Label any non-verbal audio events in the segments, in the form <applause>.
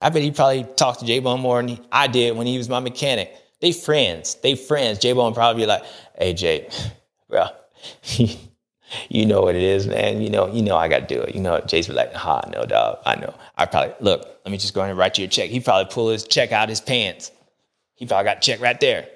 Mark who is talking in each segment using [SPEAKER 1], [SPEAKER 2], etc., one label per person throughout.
[SPEAKER 1] I bet he probably talked to J Bone more than I did when he was my mechanic. They friends. They friends. J Bone probably be like, "Hey Jay, <laughs> bro, <laughs> you know what it is, man. You know, you know I got to do it. You know, Jay's be like, "Ha, no, dog. I know. I probably look. Let me just go ahead and write you a check. He probably pull his check out his pants. He probably got check right there."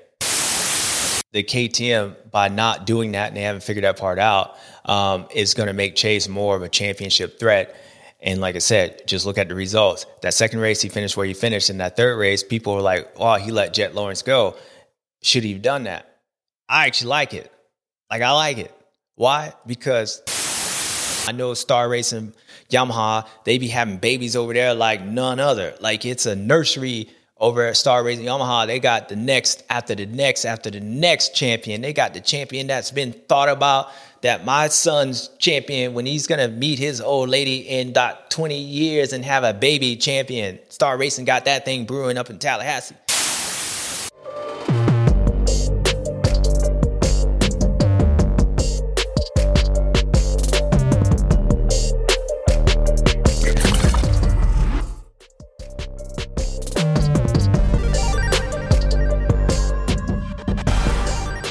[SPEAKER 1] The KTM by not doing that and they haven't figured that part out um, is going to make Chase more of a championship threat. And like I said, just look at the results. That second race, he finished where he finished. In that third race, people were like, "Oh, he let Jett Lawrence go. Should he have done that?" I actually like it. Like I like it. Why? Because I know Star Racing, Yamaha, they be having babies over there like none other. Like it's a nursery over at Star Racing Yamaha. They got the next after the next after the next champion. They got the champion that's been thought about. That my son's champion when he's gonna meet his old lady in dot 20 years and have a baby champion. Star Racing got that thing brewing up in Tallahassee.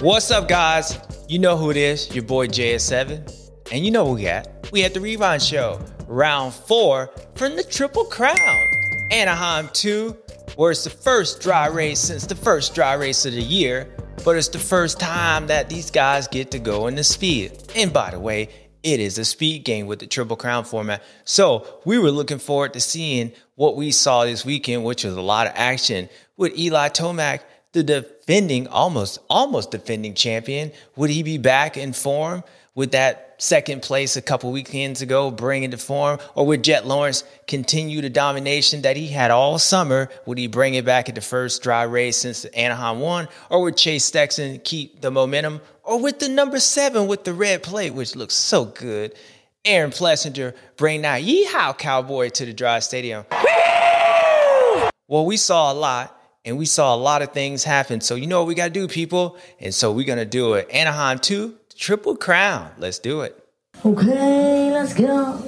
[SPEAKER 1] What's up, guys? You know who it is, your boy JS7. And you know who we got. We had the Rewind Show, round four from the Triple Crown. Anaheim 2, where it's the first dry race since the first dry race of the year, but it's the first time that these guys get to go in the speed. And by the way, it is a speed game with the Triple Crown format. So we were looking forward to seeing what we saw this weekend, which was a lot of action with Eli Tomac the defending, almost, almost defending champion. Would he be back in form with that second place a couple weekends ago, bring into form? Or would Jett Lawrence continue the domination that he had all summer? Would he bring it back at the first dry race since Anaheim 1? Or would Chase Sexton keep the momentum? Or with the number seven with the red plate, which looks so good, Aaron Plessinger bring that yeehaw cowboy to the dry stadium? Well, we saw a lot and we saw a lot of things happen. So you know what we got to do, people? And so we're going to do it. Anaheim 2, Triple Crown. Let's do it.
[SPEAKER 2] Okay, let's go.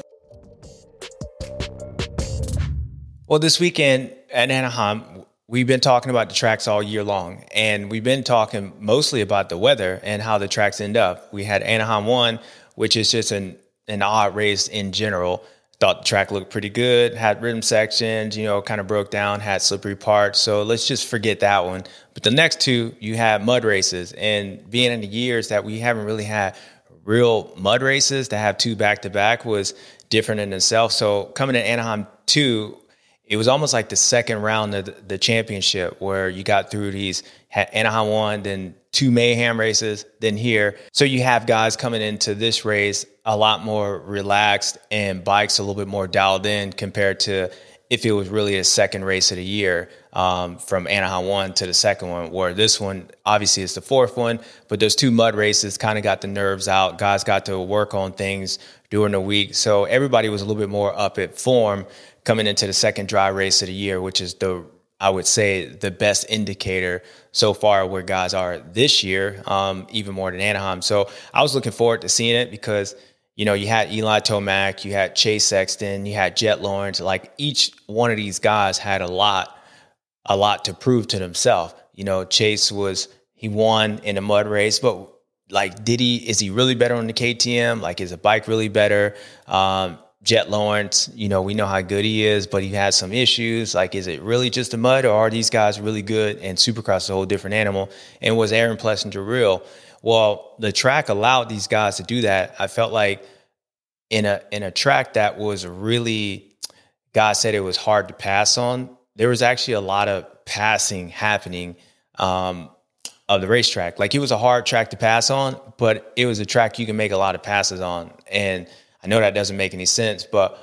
[SPEAKER 1] Well, this weekend at Anaheim, we've been talking about the tracks all year long, and we've been talking mostly about the weather and how the tracks end up. We had Anaheim 1, which is just an, an odd race in general thought the track looked pretty good, had rhythm sections, you know, kind of broke down, had slippery parts. So let's just forget that one. But the next two, you had mud races. And being in the years that we haven't really had real mud races to have two back to back was different in itself. So coming to Anaheim 2, it was almost like the second round of the, the championship where you got through these Anaheim 1, then two mayhem races, then here. So you have guys coming into this race a lot more relaxed and bikes a little bit more dialed in compared to if it was really a second race of the year um, from Anaheim 1 to the second one, where this one obviously is the fourth one, but those two mud races kind of got the nerves out. Guys got to work on things during the week. So everybody was a little bit more up at form coming into the second dry race of the year, which is the I would say the best indicator so far where guys are this year, um, even more than Anaheim. So I was looking forward to seeing it because you know, you had Eli Tomac, you had Chase Sexton, you had Jett Lawrence. Like each one of these guys had a lot, a lot to prove to themselves. You know, Chase was he won in a mud race, but like, did he? Is he really better on the KTM? Like, is the bike really better? Um, Jett Lawrence, you know, we know how good he is, but he had some issues. Like, is it really just the mud, or are these guys really good? And Supercross is a whole different animal. And was Aaron Plessinger real? Well, the track allowed these guys to do that. I felt like in a in a track that was really God said it was hard to pass on. There was actually a lot of passing happening um, of the racetrack. Like it was a hard track to pass on, but it was a track you can make a lot of passes on. And I know that doesn't make any sense, but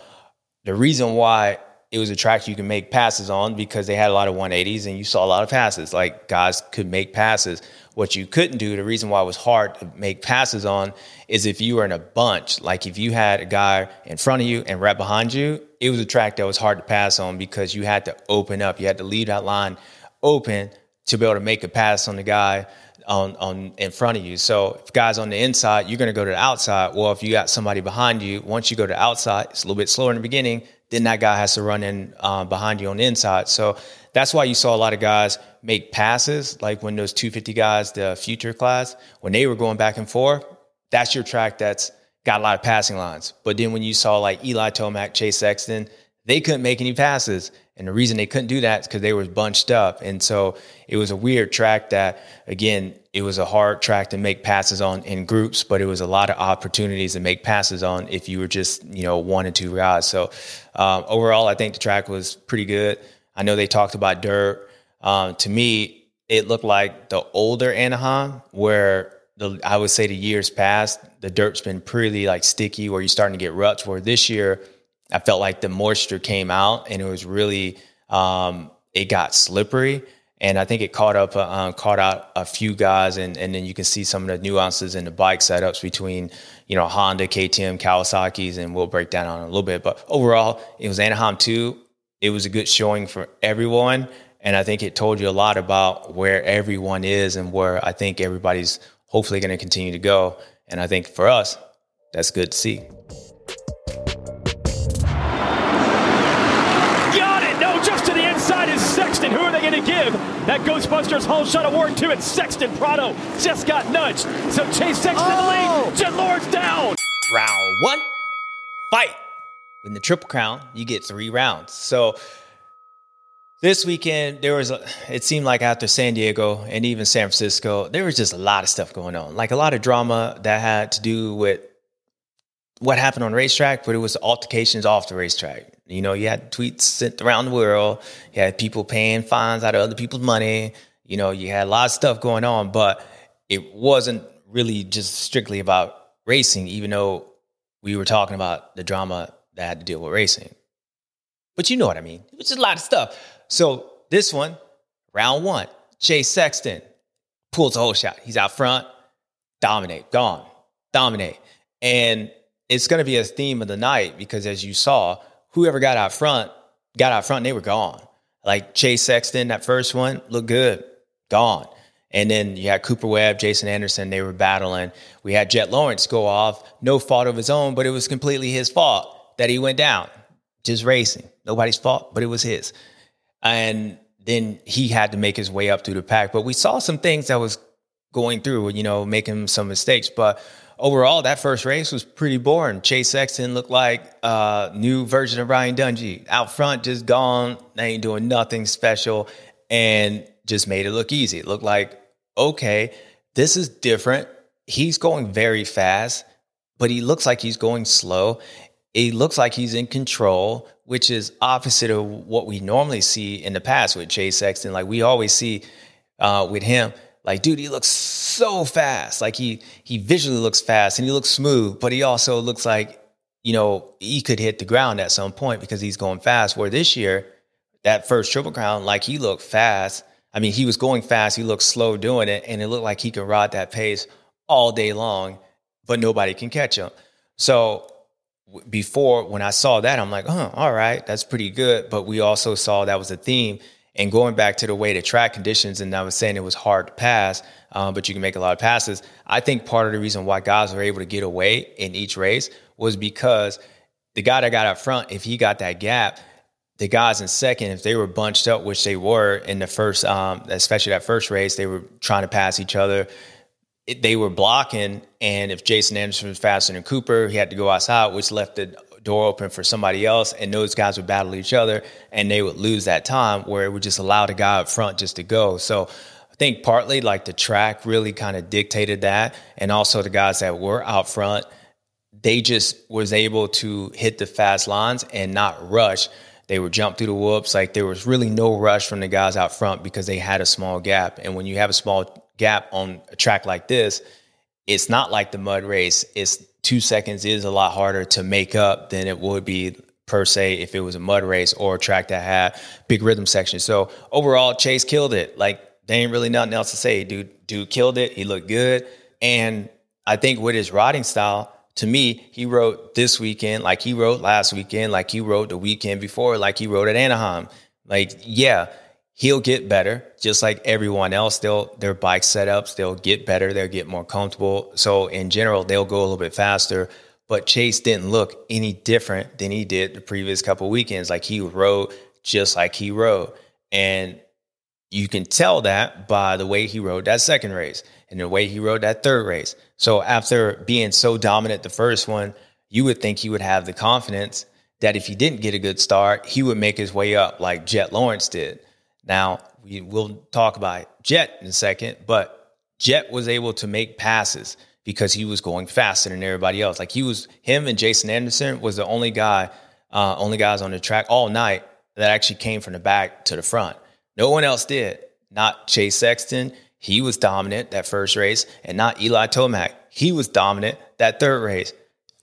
[SPEAKER 1] the reason why it was a track you can make passes on because they had a lot of 180s and you saw a lot of passes. Like guys could make passes. What you couldn't do, the reason why it was hard to make passes on is if you were in a bunch. Like if you had a guy in front of you and right behind you, it was a track that was hard to pass on because you had to open up. You had to leave that line open to be able to make a pass on the guy on on in front of you. So if guys on the inside, you're going to go to the outside. Well, if you got somebody behind you, once you go to the outside, it's a little bit slower in the beginning then that guy has to run in uh, behind you on the inside. So that's why you saw a lot of guys make passes, like when those 250 guys, the future class, when they were going back and forth, that's your track that's got a lot of passing lines. But then when you saw like Eli Tomac, Chase Sexton, they couldn't make any passes. And the reason they couldn't do that is because they were bunched up. And so it was a weird track that, again, it was a hard track to make passes on in groups, but it was a lot of opportunities to make passes on if you were just, you know, one and two guys. So um, overall, I think the track was pretty good. I know they talked about dirt. Um, to me, it looked like the older Anaheim, where the I would say the years past, the dirt's been pretty like sticky, where you're starting to get ruts. Where this year, I felt like the moisture came out and it was really um, it got slippery. And I think it caught up, uh, caught out a few guys, and, and then you can see some of the nuances in the bike setups between, you know, Honda, KTM, Kawasaki's, and we'll break down on a little bit. But overall, it was Anaheim two. It was a good showing for everyone, and I think it told you a lot about where everyone is and where I think everybody's hopefully going to continue to go. And I think for us, that's good to see.
[SPEAKER 3] That Ghostbusters Hole Shot Award to? it. Sexton Prado just got nudged. So Chase Sexton
[SPEAKER 2] Oh!
[SPEAKER 3] in the lead. Jett Lord's down.
[SPEAKER 1] round one, fight. In the Triple Crown, you get three rounds. So this weekend, there was, a, it seemed like after San Diego and even San Francisco, there was just a lot of stuff going on. Like a lot of drama that had to do with what happened on racetrack, but it was altercations off the racetrack. You know, you had tweets sent around the world, you had people paying fines out of other people's money. You know, you had a lot of stuff going on, but it wasn't really just strictly about racing, even though we were talking about the drama that had to deal with racing. But you know what I mean. It was just a lot of stuff. So this one, round one, Jay Sexton pulls a hole shot. He's out front, dominate, gone, dominate. And it's going to be a theme of the night because as you saw, whoever got out front, got out front, and they were gone. Like Chase Sexton, that first one looked good, gone. And then you had Cooper Webb, Jason Anderson, they were battling. We had Jett Lawrence go off, no fault of his own, but it was completely his fault that he went down. Just racing. Nobody's fault, but it was his. And then he had to make his way up through the pack. But we saw some things that was going through, you know, making some mistakes. But overall, that first race was pretty boring. Chase Sexton looked like a new version of Ryan Dungey. Out front, just gone. They ain't doing nothing special and just made it look easy. It looked like, okay, this is different. He's going very fast, but he looks like he's going slow. He looks like he's in control, which is opposite of what we normally see in the past with Chase Sexton. Like we always see uh, with him, like dude, he looks so fast. Like he he visually looks fast and he looks smooth, but he also looks like you know he could hit the ground at some point because he's going fast. Where this year, that first triple crown, like he looked fast. I mean, he was going fast. He looked slow doing it, and it looked like he could ride that pace all day long, but nobody can catch him. So before when I saw that, I'm like, oh, all right, that's pretty good. But we also saw that was a theme. And going back to the way the track conditions, and I was saying it was hard to pass, um, but you can make a lot of passes. I think part of the reason why guys were able to get away in each race was because the guy that got up front, if he got that gap, the guys in second, if they were bunched up, which they were in the first, um, especially that first race, they were trying to pass each other. It, they were blocking, and if Jason Anderson was faster than Cooper, he had to go outside, which left the door open for somebody else, and those guys would battle each other, and they would lose that time where it would just allow the guy up front just to go. So I think partly like the track really kind of dictated that, and also the guys that were out front, they just was able to hit the fast lines and not rush. They would jump through the whoops. Like there was really no rush from the guys out front because they had a small gap. And when you have a small gap on a track like this, it's not like the mud race. It's two seconds is a lot harder to make up than it would be per se if it was a mud race or a track that had big rhythm sections. So overall, Chase killed it. Like there ain't really nothing else to say. Dude, dude killed it. He looked good. And I think with his riding style, to me, he wrote this weekend like he wrote last weekend, like he wrote the weekend before, like he wrote at Anaheim. Like, yeah, he'll get better, just like everyone else. They'll their bike setups, they'll get better, they'll get more comfortable. So in general, they'll go a little bit faster. but Chase didn't look any different than he did the previous couple weekends. Like he rode just like he rode. And you can tell that by the way he rode that second race and the way he rode that third race. So after being so dominant the first one, you would think he would have the confidence that if he didn't get a good start, he would make his way up like jet Lawrence did. Now, we will talk about Jett in a second, but Jett was able to make passes because he was going faster than everybody else. Like he was, him and Jason Anderson was the only guy, uh, only guys on the track all night that actually came from the back to the front. No one else did. Not Chase Sexton. He was dominant that first race, and not Eli Tomac. He was dominant that third race.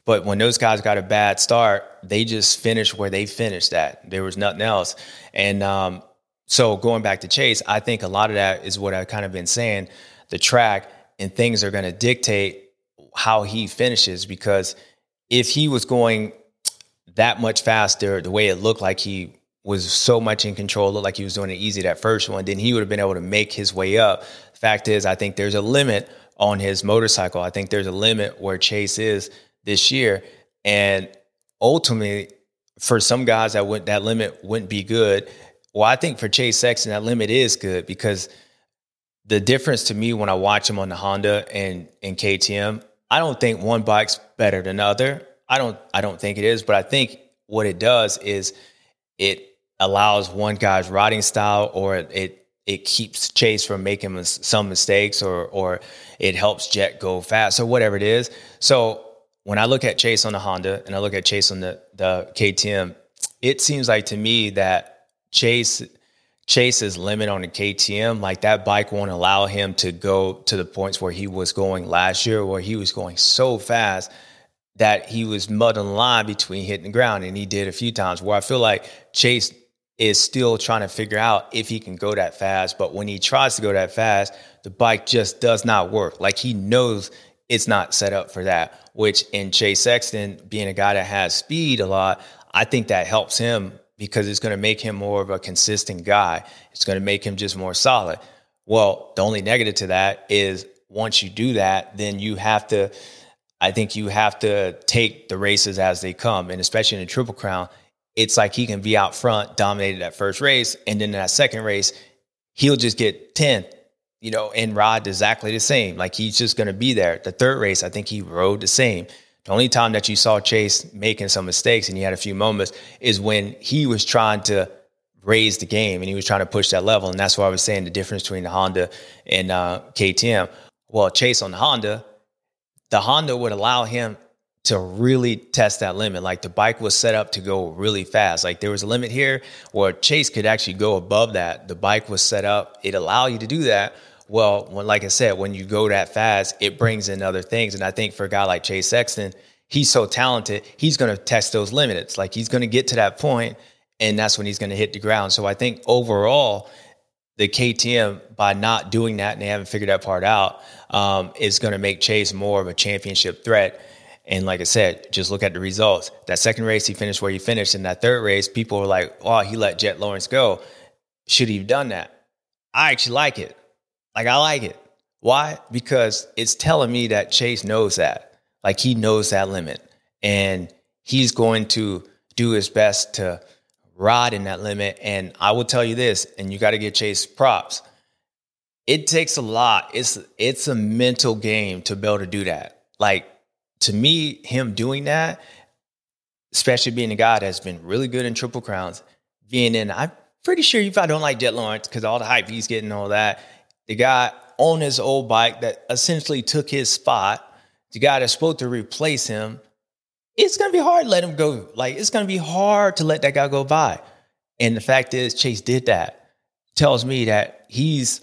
[SPEAKER 1] But when those guys got a bad start, they just finished where they finished at. There was nothing else. And um, so going back to Chase, I think a lot of that is what I've kind of been saying. The track and things are going to dictate how he finishes because if he was going that much faster, the way it looked like he was so much in control, looked like he was doing it easy that first one, then he would have been able to make his way up. Fact is, I think there's a limit on his motorcycle. I think there's a limit where Chase is this year. And ultimately, for some guys that would that limit wouldn't be good. Well, I think for Chase Sexton, that limit is good because the difference to me when I watch him on the Honda and and KTM, I don't think one bike's better than the other. I don't I don't think it is, but I think what it does is it allows one guy's riding style or it it keeps Chase from making some mistakes or or it helps Jett go fast or whatever it is. So when I look at Chase on the Honda and I look at Chase on the, the KTM, it seems like to me that Chase Chase's limit on the KTM, like that bike won't allow him to go to the points where he was going last year, where he was going so fast that he was muddling line between hitting the ground. And he did a few times where I feel like Chase is still trying to figure out if he can go that fast. But when he tries to go that fast, the bike just does not work. Like he knows it's not set up for that, which in Chase Sexton, being a guy that has speed a lot, I think that helps him because it's going to make him more of a consistent guy. It's going to make him just more solid. Well, the only negative to that is once you do that, then you have to, I think you have to take the races as they come. And especially in the Triple Crown, it's like he can be out front, dominated that first race. And then that second race, he'll just get 10th, you know, and ride exactly the same. Like he's just going to be there. The third race, I think he rode the same. The only time that you saw Chase making some mistakes and he had a few moments is when he was trying to raise the game and he was trying to push that level. And that's why I was saying the difference between the Honda and uh, KTM. Well, Chase on the Honda, the Honda would allow him to really test that limit. Like the bike was set up to go really fast. Like there was a limit here where Chase could actually go above that. The bike was set up, it allowed you to do that. Well, when like I said, when you go that fast, it brings in other things. And I think for a guy like Chase Sexton, he's so talented, he's going to test those limits. Like he's going to get to that point, and that's when he's going to hit the ground. So I think overall, the KTM by not doing that and they haven't figured that part out um, is going to make Chase more of a championship threat. And like I said, just look at the results. That second race, he finished where he finished. In that third race, people were like, "Oh, he let Jett Lawrence go. Should he have done that?" I actually like it. Like I like it. Why? Because it's telling me that Chase knows that. Like he knows that limit, and he's going to do his best to ride in that limit. And I will tell you this, and you got to give Chase props. It takes a lot. It's it's a mental game to be able to do that. Like to me, him doing that, especially being a guy that's been really good in triple crowns, being in, I'm pretty sure you probably don't like Jett Lawrence because all the hype he's getting, all that. The guy on his old bike that essentially took his spot, the guy that's supposed to replace him, it's gonna be hard to let him go. Like it's gonna be hard to let that guy go by. And the fact is, Chase did that. Tells me that he's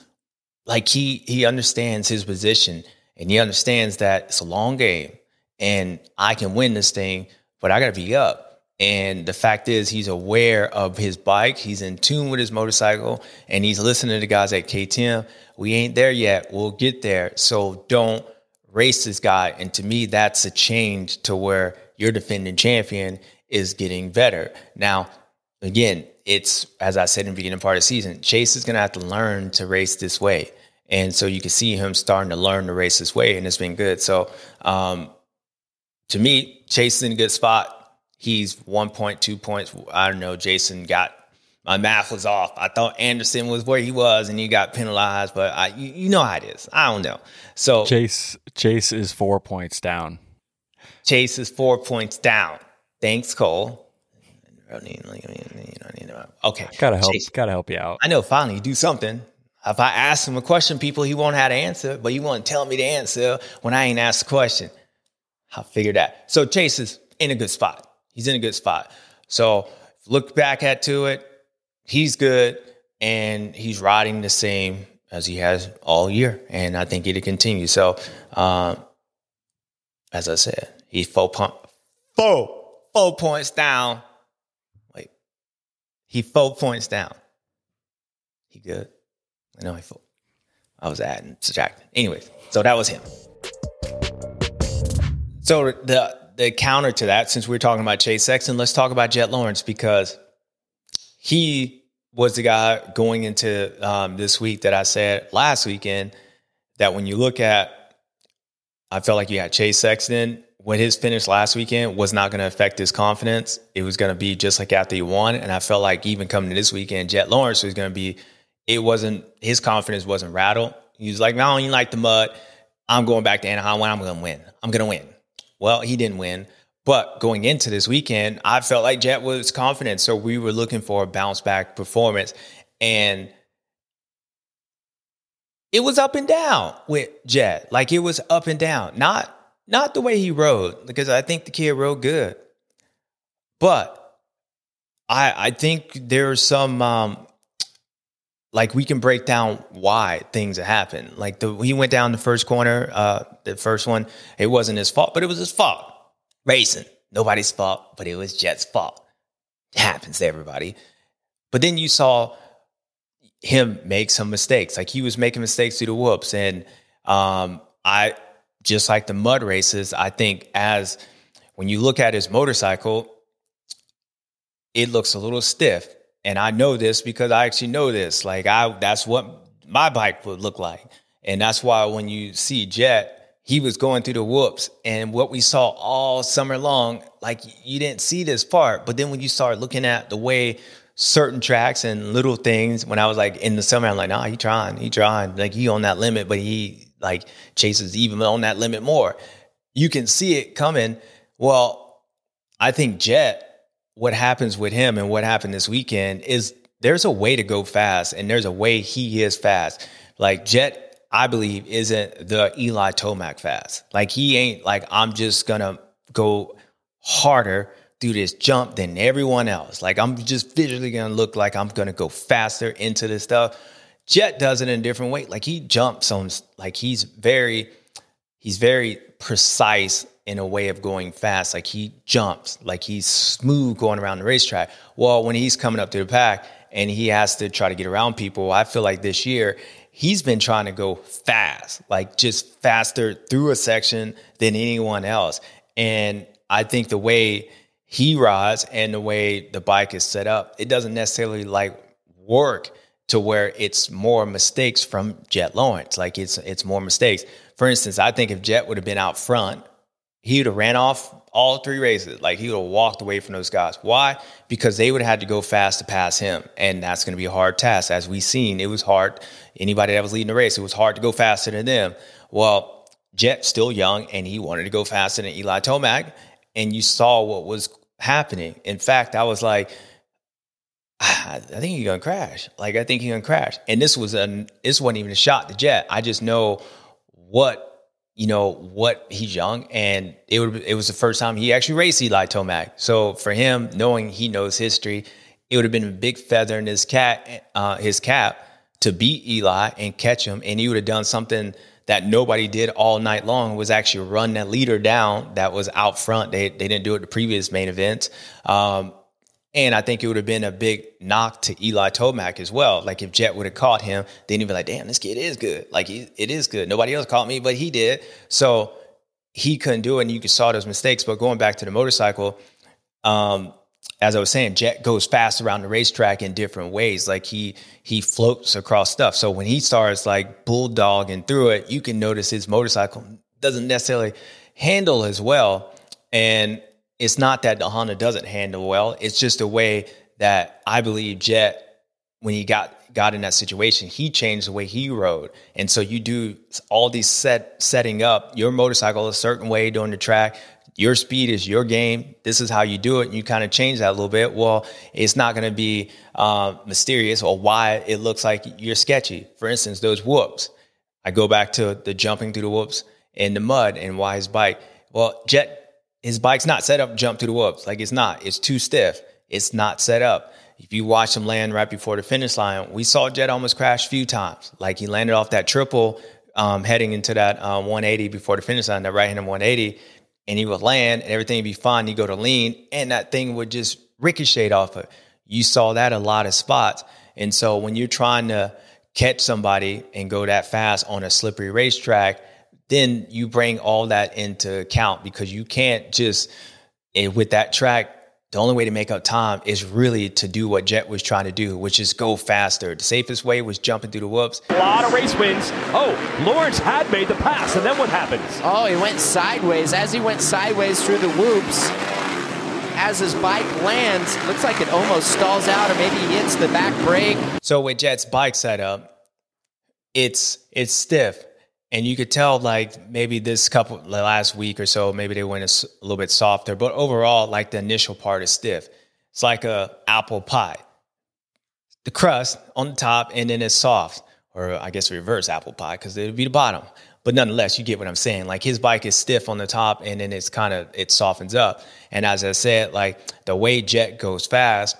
[SPEAKER 1] like he he understands his position and he understands that it's a long game and I can win this thing, but I got to be up. And the fact is, he's aware of his bike. He's in tune with his motorcycle, and he's listening to the guys at KTM. We ain't there yet. We'll get there. So don't race this guy. And to me, that's a change to where your defending champion is getting better. Now, again, it's as I said in the beginning part of the season, Chase is going to have to learn to race this way. And so you can see him starting to learn to race this way, and it's been good. So um, to me, Chase is in a good spot. He's one point, two points. I don't know. Jason got my math was off. I thought Anderson was where he was, and he got penalized. But I, you, you know how it is. I don't know. So
[SPEAKER 4] Chase Chase is four points down.
[SPEAKER 1] Chase is four points down. Thanks, Cole. Okay,
[SPEAKER 4] Gotta help.
[SPEAKER 1] Chase.
[SPEAKER 4] Gotta help you out.
[SPEAKER 1] I know. Finally, do something. If I ask him a question, people, he won't have to answer, but he won't tell me the answer when I ain't asked the question. I'll figure that. So Chase is in a good spot. He's in a good spot. So look back at to it. He's good, and he's riding the same as he has all year, and I think it'll continue. So, um, as I said, he's four point four four points down. Wait, he four points down. He good. I know he four. I was adding, subtracting. Anyways, so that was him. So the the counter to that, since we're talking about Chase Sexton, let's talk about Jett Lawrence because he was the guy going into um, this week that I said last weekend that when you look at, I felt like you had Chase Sexton when his finish last weekend was not going to affect his confidence. It was going to be just like after he won, and I felt like even coming to this weekend, Jett Lawrence was going to be. It wasn't his confidence wasn't rattled. He was like, I don't even like the mud. I'm going back to Anaheim I'm going to win. I'm going to win. Well, he didn't win. But going into this weekend, I felt like Jett was confident. So we were looking for a bounce back performance. And it was up and down with Jett. Like it was up and down. Not not the way he rode, because I think the kid rode good. But I I think there's some um like we can break down why things happen. Like the he went down the first corner, uh, the first one, it wasn't his fault, but it was his fault. Racing, nobody's fault, but it was Jett's fault. It happens to everybody. But then you saw him make some mistakes. Like he was making mistakes through the whoops, and um, I just like the mud races. I think as when you look at his motorcycle, it looks a little stiff and I know this because I actually know this. Like I, that's what my bike would look like, and that's why when you see Jett, he was going through the whoops, and what we saw all summer long, like you didn't see this part, but then when you start looking at the way certain tracks and little things, when I was like in the summer, I'm like, nah, he trying, he trying, like he on that limit, but he like chases even on that limit more. You can see it coming. Well, I think Jett what happens with him and what happened this weekend is there's a way to go fast and there's a way he is fast. Like Jett, I believe, isn't the Eli Tomac fast. Like he ain't like, I'm just gonna go harder through this jump than everyone else. Like I'm just visually gonna look like I'm gonna go faster into this stuff. Jett does it in a different way. Like he jumps on like he's very, he's very precise in a way of going fast. Like he jumps, like he's smooth going around the racetrack. Well, when he's coming up to the pack and he has to try to get around people, I feel like this year he's been trying to go fast, like just faster through a section than anyone else. And I think the way he rides and the way the bike is set up, it doesn't necessarily like work to where it's more mistakes from Jett Lawrence. Like it's it's more mistakes. For instance, I think if Jett would have been out front he would have ran off all three races. Like he would have walked away from those guys. Why? Because they would have had to go fast to pass him. And that's going to be a hard task. As we've seen, it was hard. Anybody that was leading the race, it was hard to go faster than them. Well, Jett's still young and he wanted to go faster than Eli Tomac. And you saw what was happening. In fact, I was like, <sighs> I think he's gonna crash. Like I think he's gonna crash. And this was a this wasn't even a shot to Jett. I just know what you know what he's young and it would it was the first time he actually raced Eli Tomac. So for him, knowing he knows history, it would have been a big feather in his cat uh, his cap to beat Eli and catch him, and he would have done something that nobody did all night long was actually run that leader down that was out front. They they didn't do it the previous main event. Um, and I think it would have been a big knock to Eli Tomac as well. Like if Jett would have caught him, then he'd be like, damn, this kid is good. Like he, it is good. Nobody else caught me, but he did. So he couldn't do it. And you saw those mistakes. But going back to the motorcycle, um, as I was saying, Jett goes fast around the racetrack in different ways. Like he he floats across stuff. So when he starts like bulldogging through it, you can notice his motorcycle doesn't necessarily handle as well And it's not that the Honda doesn't handle well. It's just the way that I believe Jett, when he got got in that situation, he changed the way he rode. And so you do all these set setting up your motorcycle a certain way during the track. Your speed is your game. This is how you do it. And you kind of change that a little bit. Well, it's not going to be uh, mysterious or why it looks like you're sketchy. For instance, those whoops. I go back to the jumping through the whoops in the mud and why his bike. Well, Jett his bike's not set up jump through the whoops. Like it's not. It's too stiff. It's not set up. If you watch him land right before the finish line, we saw Jett almost crash a few times. Like he landed off that triple um, heading into that um, 180 before the finish line, that right hand 180, and he would land and everything would be fine. He'd go to lean and that thing would just ricochet off it. You saw that a lot of spots. And so when you're trying to catch somebody and go that fast on a slippery racetrack, then you bring all that into account because you can't just with that track the only way to make up time is really to do what Jett was trying to do, which is go faster. The safest way was jumping through the whoops.
[SPEAKER 3] A lot of race wins. Oh, Lawrence had made the pass, and then what happens?
[SPEAKER 5] Oh, he went sideways. As he went sideways through the whoops, as his bike lands, looks like it almost stalls out, or maybe he hits the back brake.
[SPEAKER 1] So with Jett's bike setup, it's it's stiff and you could tell like maybe this couple the last week or so maybe they went a, little bit softer but overall like the initial part is stiff. It's like a apple pie. The crust on the top and then it's soft or i guess reverse apple pie because it would be the bottom. But nonetheless you get what i'm saying. Like his bike is stiff on the top and then it's kind of it softens up. And as i said like the way jet goes fast.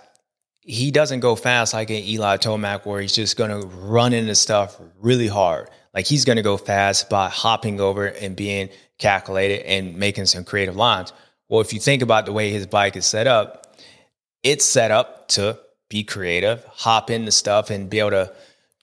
[SPEAKER 1] He doesn't go fast like an eli tomac where he's just going to run into stuff really hard like he's going to go fast by hopping over and being calculated and making some creative lines. Well, if you think about the way his bike is set up, it's set up to be creative, hop into stuff and be able to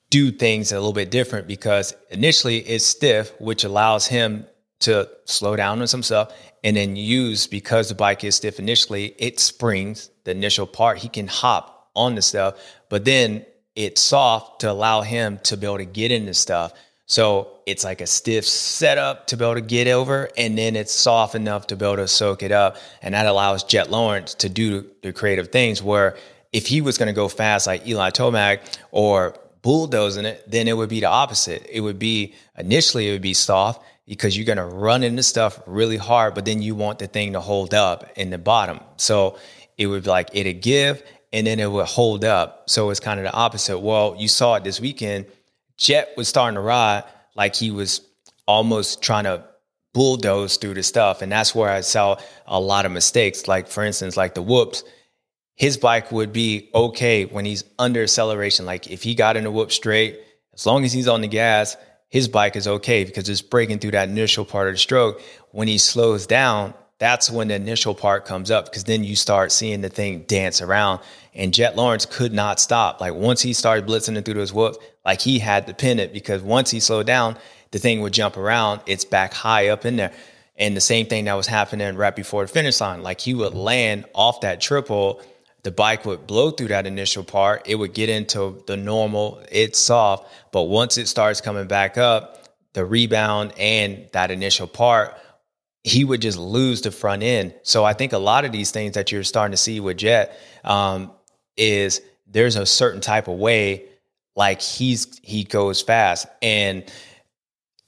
[SPEAKER 1] do things a little bit different because initially it's stiff, which allows him to slow down on some stuff and then use because the bike is stiff initially, it springs the initial part. He can hop on the stuff, but then it's soft to allow him to be able to get into stuff. So it's like a stiff setup to be able to get over, and then it's soft enough to be able to soak it up. And that allows Jett Lawrence to do the creative things where if he was going to go fast like Eli Tomac or bulldozing it, then it would be the opposite. It would be initially it would be soft because you're going to run into stuff really hard, but then you want the thing to hold up in the bottom. So it would be like it'd give and then it would hold up. So it's kind of the opposite. Well, you saw it this weekend Jett was starting to ride like he was almost trying to bulldoze through the stuff. And that's where I saw a lot of mistakes. Like, for instance, like the whoops, his bike would be okay when he's under acceleration. Like, if he got in the whoop straight, as long as he's on the gas, his bike is okay because it's breaking through that initial part of the stroke. When he slows down, that's when the initial part comes up because then you start seeing the thing dance around. And Jett Lawrence could not stop. Like once he started blitzing it through those whoops, like he had to pin it because once he slowed down, the thing would jump around. It's back high up in there. And the same thing that was happening right before the finish line. Like he would land off that triple, the bike would blow through that initial part. It would get into the normal, it's soft. But once it starts coming back up, the rebound and that initial part he would just lose the front end. So I think a lot of these things that you're starting to see with Jett um, is there's a certain type of way like he's he goes fast and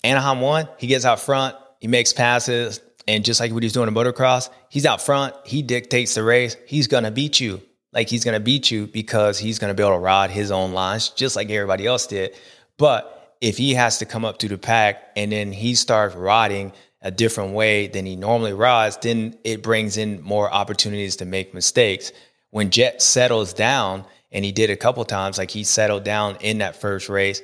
[SPEAKER 1] Anaheim 1. He gets out front, he makes passes, and just like what he's doing in motocross, he's out front. He dictates the race. He's gonna beat you. Like he's gonna beat you because he's gonna be able to ride his own lines just like everybody else did. But if he has to come up to the pack and then he starts riding a different way than he normally rides, then it brings in more opportunities to make mistakes. When Jett settles down, and he did a couple times, like he settled down in that first race,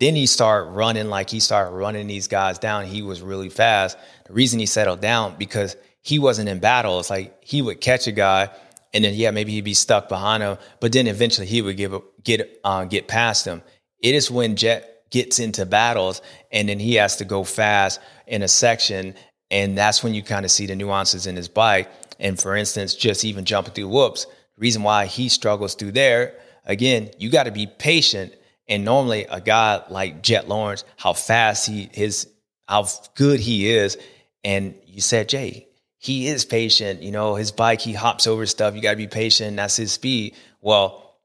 [SPEAKER 1] then he started running like he started running these guys down. He was really fast. The reason he settled down because he wasn't in battle. It's like he would catch a guy, and then yeah, maybe he'd be stuck behind him, but then eventually he would give get uh, get past him. It is when Jett gets into battles and then he has to go fast in a section. And that's when you kind of see the nuances in his bike. And for instance, just even jumping through whoops, the reason why he struggles through there, again, you got to be patient. And normally a guy like Jett Lawrence, how fast he his how good he is. And you said, Jay, he is patient. You know, his bike, he hops over stuff. You got to be patient. That's his speed. Well,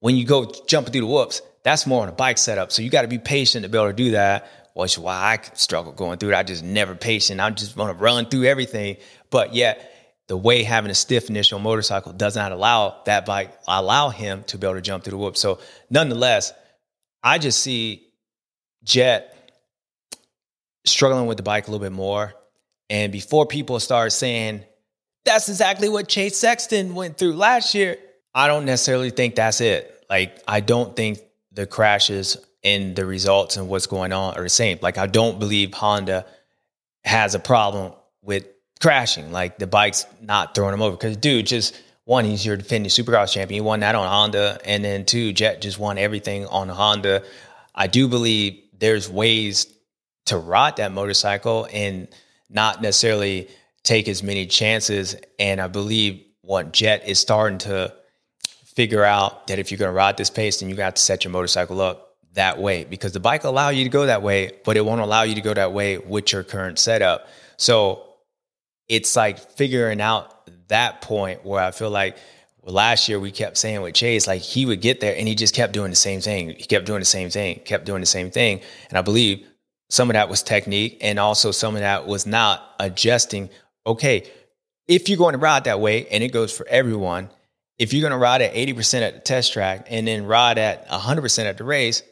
[SPEAKER 1] when you go jumping through the whoops, that's more on a bike setup. So you got to be patient to be able to do that. Which is why I struggle going through it. I just never patient. I just want to run through everything. But yet, the way having a stiff initial motorcycle does not allow that bike allow him to be able to jump through the whoops. So nonetheless, I just see Jett struggling with the bike a little bit more. And before people start saying, that's exactly what Chase Sexton went through last year, I don't necessarily think that's it. Like, I don't think the crashes and the results and what's going on are the same. Like, I don't believe Honda has a problem with crashing. Like, the bike's not throwing him over. Because, dude, just one, he's your defending supercross champion. He won that on Honda. And then two, Jett just won everything on Honda. I do believe there's ways to ride that motorcycle and not necessarily take as many chances. And I believe what Jett is starting to figure out that if you're going to ride this pace, then you got to set your motorcycle up that way because the bike allow you to go that way, but it won't allow you to go that way with your current setup. So it's like figuring out that point where I feel like last year we kept saying with Chase, like he would get there and he just kept doing the same thing. He kept doing the same thing, kept doing the same thing. And I believe some of that was technique and also some of that was not adjusting. Okay, if you're going to ride that way, and it goes for everyone, if you're going to ride at 80% at the test track and then ride at 100% at the race,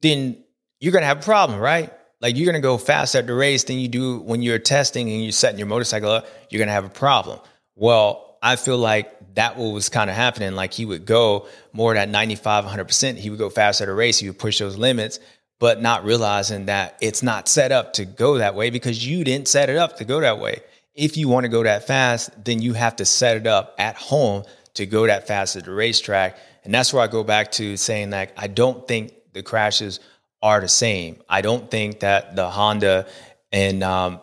[SPEAKER 1] then you're going to have a problem, right? Like you're to go faster at the race than you do when you're testing and you're setting your motorcycle up, you're to have a problem. Well, I feel like that what was kind of happening. Like he would go more than 95, 100%. He would go faster at a race. He would push those limits but not realizing that it's not set up to go that way because you didn't set it up to go that way. If you want to go that fast, then you have to set it up at home to go that fast at the racetrack. And that's where I go back to saying that I don't think the crashes are the same. I don't think that the Honda and, um,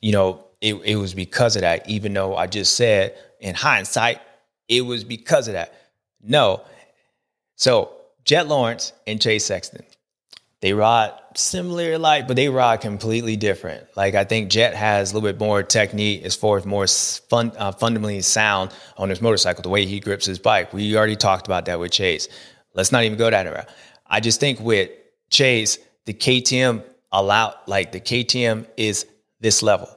[SPEAKER 1] you know, it, it was because of that, even though I just said in hindsight, it was because of that. No. So, Jett Lawrence and Chase Sexton they ride similar like but they ride completely different like i think Jett has a little bit more technique as far as more fun, uh, fundamentally sound on his motorcycle the way he grips his bike we already talked about that with chase let's not even go that route i just think with chase the ktm allow like the ktm is this level.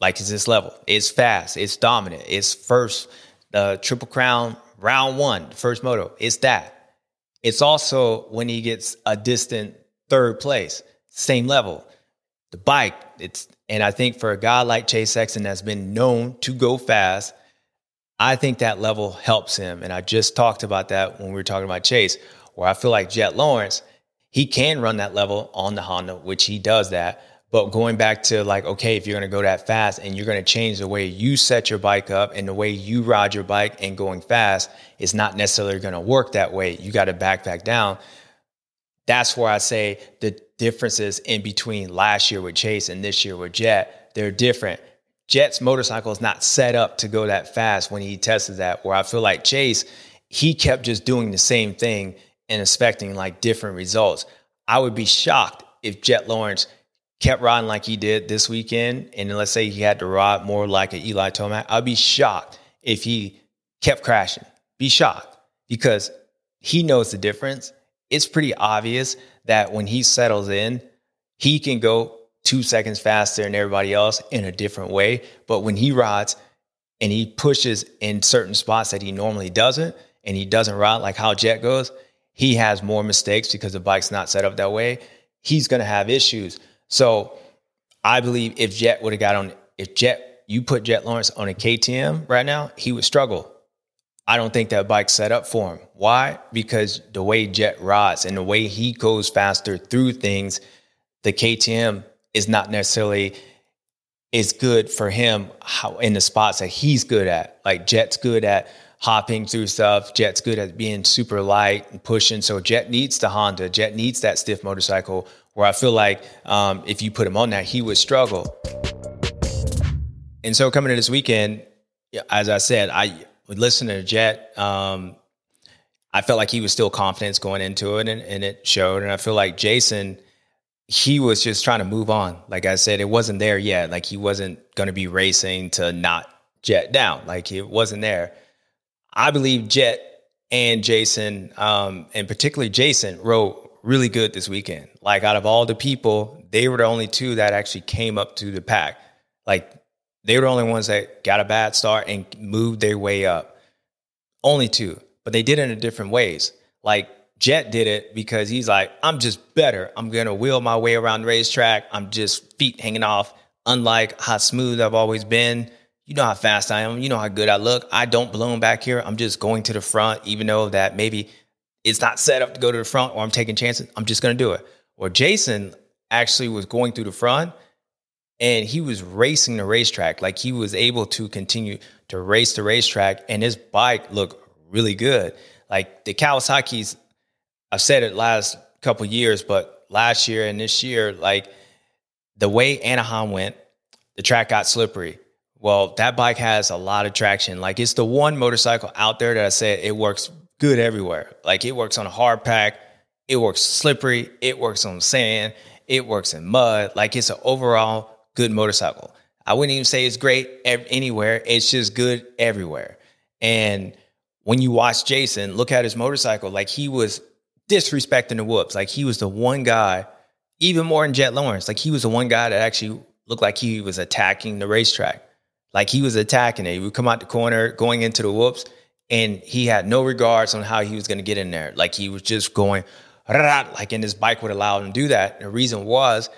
[SPEAKER 1] Like it's this level. It's fast. It's dominant. It's first the uh, triple crown round one first moto. It's that. It's also when he gets a distant third place, same level. The bike, it's and I think for a guy like Chase Sexton that's been known to go fast, I think that level helps him. And I just talked about that when we were talking about Chase, where I feel like Jett Lawrence, he can run that level on the Honda, which he does that. But going back to like, okay, if you're going to go that fast and you're going to change the way you set your bike up and the way you ride your bike and going fast, it's not necessarily going to work that way. You got to back back down that's where I say the differences in between last year with Chase and this year with Jett, they're different. Jett's motorcycle is not set up to go that fast when he tested that, where I feel like Chase, he kept just doing the same thing and expecting like different results. I would be shocked if Jett Lawrence kept riding like he did this weekend, and let's say he had to ride more like an Eli Tomac, I'd be shocked if he kept crashing. Be shocked because he knows the difference it's pretty obvious that when he settles in, he can go two seconds faster than everybody else in a different way. But when he rides and he pushes in certain spots that he normally doesn't, and he doesn't ride like how Jett goes, he has more mistakes because the bike's not set up that way. He's going to have issues. So I believe if Jett would have got on, if Jett, you put Jett Lawrence on a KTM right now, he would struggle I don't think that bike's set up for him. Why? Because the way Jett rides and the way he goes faster through things, the KTM is not necessarily is good for him how, in the spots that he's good at. Like Jett's good at hopping through stuff. Jett's good at being super light and pushing. So Jett needs the Honda. Jett needs that stiff motorcycle. Where I feel like um, if you put him on that, he would struggle. And so coming to this weekend, as I said, I would listen to Jett. um, I felt like he was still confident going into it, and, and, it showed. And I feel like Jason, he was just trying to move on. Like I said, it wasn't there yet. Like he wasn't going to be racing to not Jett down. Like it wasn't there. I believe Jett and Jason, um, and particularly Jason, wrote really good this weekend. Like out of all the people, they were the only two that actually came up to the pack. Like they were the only ones that got a bad start and moved their way up. Only two, but they did it in different ways. Like Jett did it because he's like, I'm just better. I'm gonna wheel my way around the racetrack. I'm just feet hanging off. Unlike how smooth I've always been, you know how fast I am. You know how good I look. I don't balloon back here. I'm just going to the front, even though that maybe it's not set up to go to the front or I'm taking chances. I'm just going to do it. Or Jason actually was going through the front and he was racing the racetrack. Like he was able to continue to race the racetrack and his bike looked really good. Like the Kawasaki's, I've said it last couple years, but last year and this year, like the way Anaheim went, the track got slippery well, that bike has a lot of traction. Like it's the one motorcycle out there that I said it works good everywhere. Like it works on a hard pack, it works slippery, it works on sand, it works in mud. Like it's an overall good motorcycle. I wouldn't even say it's great anywhere. It's just good everywhere. And when you watch Jason, look at his motorcycle, like he was disrespecting the whoops. Like he was the one guy, even more than Jett Lawrence, like he was the one guy that actually looked like he was attacking the racetrack. Like he was attacking it. He would come out the corner, going into the whoops, and he had no regards on how he was going to get in there. Like he was just going, like, and his bike would allow him to do that. The reason was,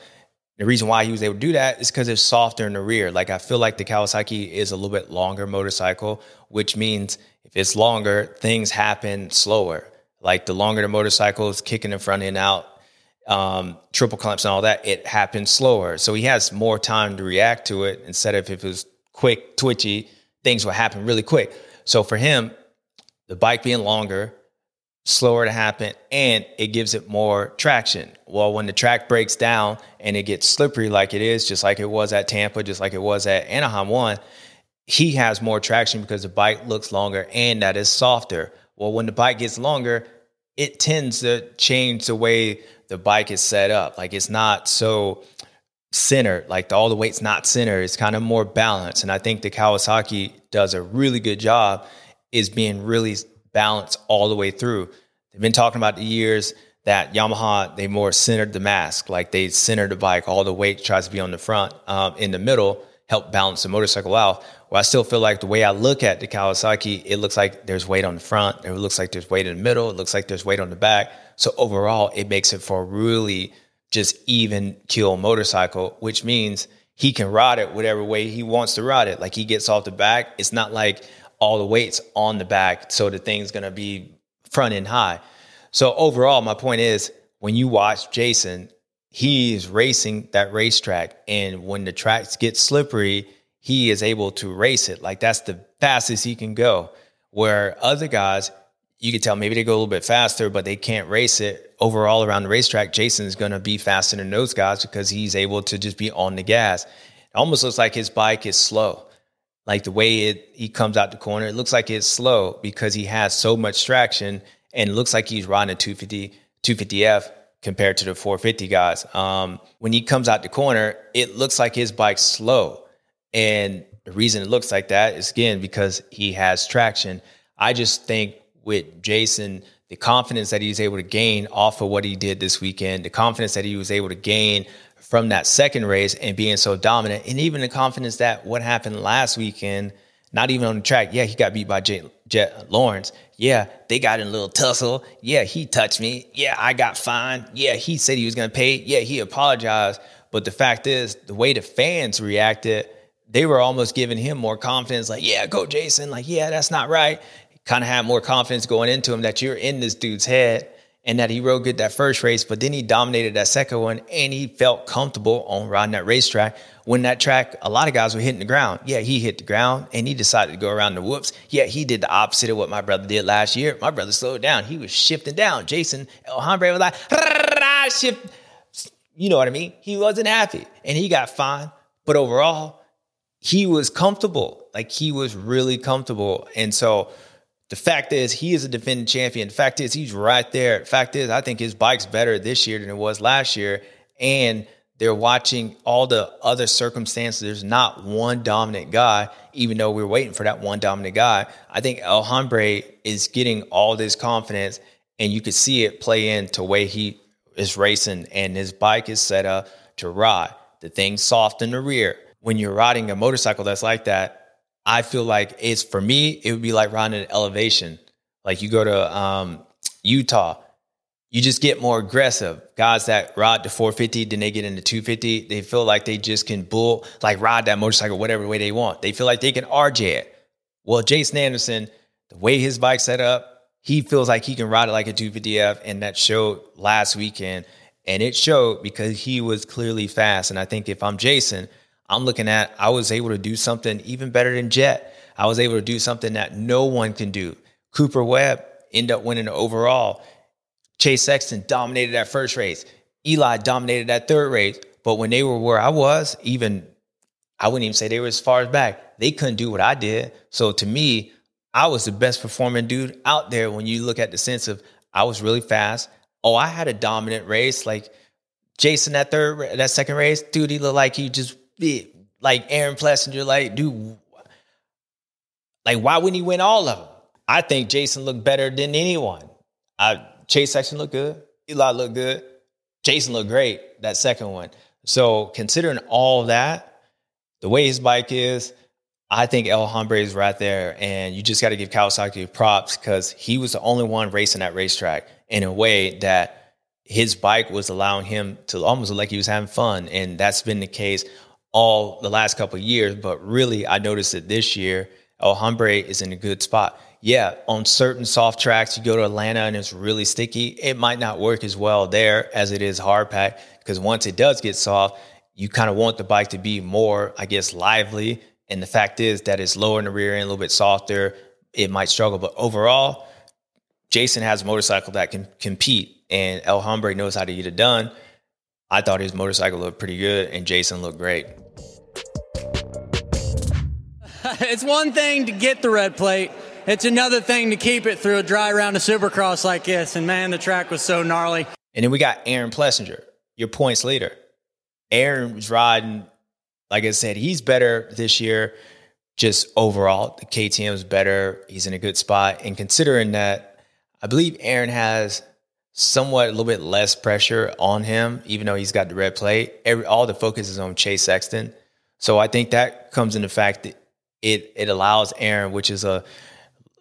[SPEAKER 1] the reason why he was able to do that is because it's softer in the rear. Like I feel like the Kawasaki is a little bit longer motorcycle, which means if it's longer, things happen slower. Like the longer the motorcycle is kicking in front and out, um, triple clamps and all that, it happens slower. So he has more time to react to it instead of if it was quick, twitchy, things will happen really quick. So for him, the bike being longer, slower to happen, and it gives it more traction. Well, when the track breaks down and it gets slippery like it is, just like it was at Tampa, just like it was at Anaheim 1, he has more traction because the bike looks longer and that is softer. Well, when the bike gets longer, it tends to change the way the bike is set up. Like it's not so centered, like the, all the weight's not centered. It's kind of more balanced. And I think the Kawasaki does a really good job is being really balanced all the way through. They've been talking about the years that Yamaha, they more centered the mask, like they centered the bike, all the weight tries to be on the front, um, in the middle, help balance the motorcycle out. Well, I still feel like the way I look at the Kawasaki, it looks like there's weight on the front, it looks like there's weight in the middle, it looks like there's weight on the back. So overall, it makes it for a really just even kill motorcycle, which means he can ride it whatever way he wants to ride it. Like he gets off the back. It's not like all the weight's on the back, so the thing's gonna be front end high. So overall, my point is when you watch Jason, he is racing that racetrack, and when the tracks get slippery, he is able to race it. Like that's the fastest he can go. Where other guys, you could tell maybe they go a little bit faster, but they can't race it overall around the racetrack. Jason's going to be faster than those guys because he's able to just be on the gas. It almost looks like his bike is slow. Like the way it he comes out the corner, it looks like it's slow because he has so much traction and looks like he's riding a 250 250F compared to the 450 guys. Um, when he comes out the corner, it looks like his bike's slow. And the reason it looks like that is again because he has traction. I just think with Jason, the confidence that he's able to gain off of what he did this weekend, the confidence that he was able to gain from that second race and being so dominant, and even the confidence that what happened last weekend, not even on the track. Yeah, he got beat by Jett, Jett Lawrence. Yeah, they got in a little tussle. Yeah, he touched me. Yeah, I got fined. Yeah, he said he was going to pay. Yeah, he apologized. But the fact is, the way the fans reacted, they were almost giving him more confidence. Like, yeah, go Jason. Like, yeah, that's not right kind of had more confidence going into him that you're in this dude's head and that he rode good that first race, but then he dominated that second one and he felt comfortable on riding that racetrack. When that track, a lot of guys were hitting the ground. Yeah, he hit the ground and he decided to go around the whoops. Yeah, he did the opposite of what my brother did last year. My brother slowed down. He was shifting down. Jason El Hombre was like, shift. You know what I mean? He wasn't happy and he got fined. But overall, he was comfortable. Like he was really comfortable. And so, the fact is, he is a defending champion. The fact is, he's right there. The fact is, I think his bike's better this year than it was last year. And they're watching all the other circumstances. There's not one dominant guy, even though we're waiting for that one dominant guy. I think El Hombre is getting all this confidence, and you could see it play into way he is racing, and his bike is set up to ride. The thing's soft in the rear. When you're riding a motorcycle that's like that, I feel like it's for me, it would be like riding an elevation. Like you go to um, Utah, you just get more aggressive. Guys that ride the 450, then they get into 250, they feel like they just can bull, like ride that motorcycle whatever way they want. They feel like they can RJ it. Well, Jason Anderson, the way his bike set up, he feels like he can ride it like a 250F, and that showed last weekend. And it showed because he was clearly fast. And I think if I'm Jason, I'm looking at I was able to do something even better than Jett. I was able to do something that no one can do. Cooper Webb ended up winning overall. Chase Sexton dominated that first race. Eli dominated that third race. But when they were where I was, even I wouldn't even say they were as far as back. They couldn't do what I did. So to me, I was the best performing dude out there when you look at the sense of I was really fast. Oh, I had a dominant race. Like Jason, that third, that second race, dude, he looked like he just like Aaron Plessinger. Like, dude, like why wouldn't he win all of them? I think Jason looked better than anyone. I Chase Sexton looked good. Eli looked good. Jason looked great, that second one. So considering all that, the way his bike is, I think El Hombre is right there. And you just got to give Kawasaki props because he was the only one racing that racetrack in a way that his bike was allowing him to almost look like he was having fun. And that's been the case all the last couple years. But really, I noticed that this year, El Hombre is in a good spot yeah, on certain soft tracks, you go to Atlanta and it's really sticky. It might not work as well there as it is hard pack because once it does get soft, you kind of want the bike to be more, I guess, lively. And the fact is that it's lower in the rear end, a little bit softer. It might struggle, but overall, Jason has a motorcycle that can compete, and El Hombre knows how to get it done. I thought his motorcycle looked pretty good, and Jason looked great. <laughs>
[SPEAKER 6] it's one thing to get the red plate it's another thing to keep it through a dry round of supercross like this. And man, the track was so gnarly.
[SPEAKER 1] And then we got Aaron Plessinger, your points leader. Aaron was riding, like I said, he's better this year just overall. The KTM is better. He's in a good spot. And considering that, I believe Aaron has somewhat a little bit less pressure on him, even though he's got the red plate. Every, all the focus is on Chase Sexton. So I think that comes in the fact that it it allows Aaron, which is a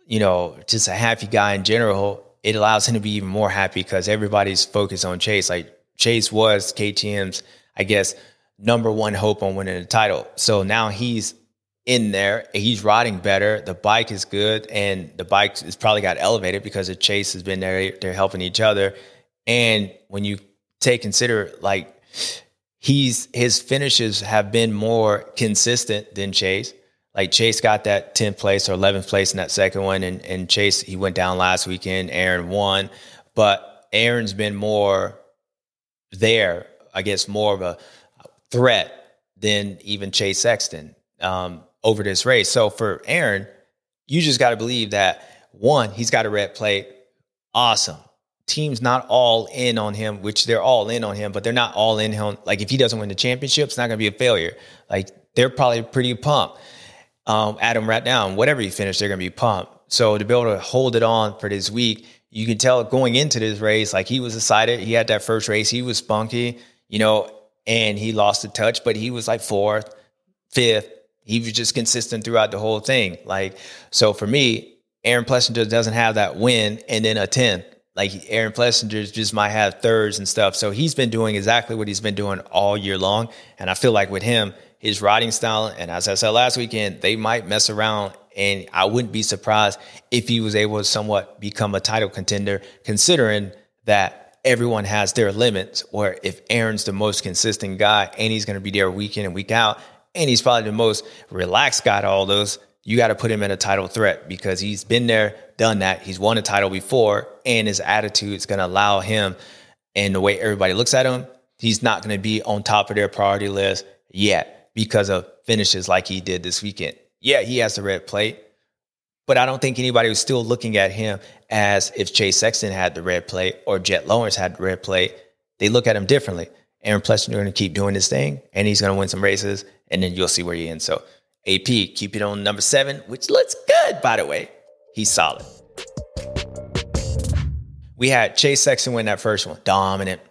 [SPEAKER 1] you know, just a happy guy in general, it allows him to be even more happy because everybody's focused on Chase. Like Chase was KTM's, I guess, number one hope on winning the title. So now he's in there. He's riding better. The bike is good, and the bike is probably got elevated because the Chase has been there. They're helping each other. And when you take consider like he's his finishes have been more consistent than Chase like Chase got that 10th place or 11th place in that second one. And, and Chase, he went down last weekend. Aaron won. But Aaron's been more there, I guess, more of a threat than even Chase Sexton um, over this race. So for Aaron, you just got to believe that one, he's got a red plate. Awesome. Team's not all in on him, which they're all in on him, but they're not all in on. Like if he doesn't win the championship, it's not going to be a failure. Like they're probably pretty pumped um, Adam right now, and whatever you finish, they're going to be pumped. So to be able to hold it on for this week, you can tell going into this race, like he was excited. He had that first race, he was spunky, you know, and he lost the touch, but he was like fourth, fifth. He was just consistent throughout the whole thing. Like, so for me, Aaron Plessinger doesn't have that win and then a 10. Like Aaron Plessinger just might have thirds and stuff. So he's been doing exactly what he's been doing all year long. And I feel like with him, his riding style. And as I said last weekend, they might mess around. And I wouldn't be surprised if he was able to somewhat become a title contender, considering that everyone has their limits. Where if Aaron's the most consistent guy and he's going to be there week in and week out, and he's probably the most relaxed guy to all those, you got to put him in a title threat because he's been there, done that. He's won a title before, and his attitude is going to allow him, and the way everybody looks at him, he's not going to be on top of their priority list yet because of finishes like he did this weekend. Yeah, he has the red plate, but I don't think anybody was still looking at him as if Chase Sexton had the red plate or Jett Lawrence had the red plate. They look at him differently. Aaron Plessinger going to keep doing his thing, and he's going to win some races, and then you'll see where he ends. So AP, keep it on number seven, which looks good, by the way. He's solid. We had Chase Sexton win that first one, dominant,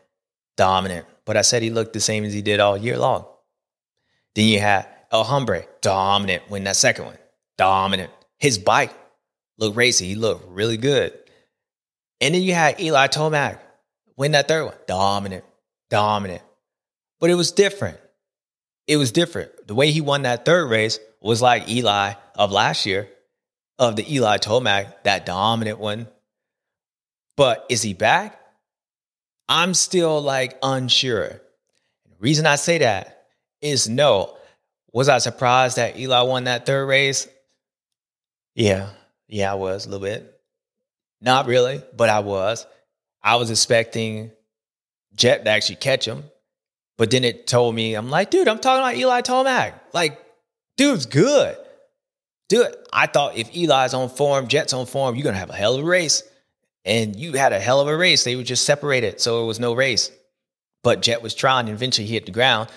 [SPEAKER 1] dominant. But I said he looked the same as he did all year long. Then you had El Hombre, dominant, win that second one, dominant. His bike looked racy. He looked really good. And then you had Eli Tomac win that third one, dominant, dominant. But it was different. It was different. The way he won that third race was like Eli of last year, of the Eli Tomac, that dominant one. But is he back? I'm still like unsure. The reason I say that is no. Was I surprised that Eli won that third race? Yeah, yeah, I was a little bit. Not really, but I was. I was expecting Jett to actually catch him. But then it told me, I'm like, dude, I'm talking about Eli Tomac. Like, dude's good. Dude, I thought if Eli's on form, Jett's on form, you're to have a hell of a race. And you had a hell of a race. They were just separated, so it was no race. But Jett was trying, and eventually he hit the ground.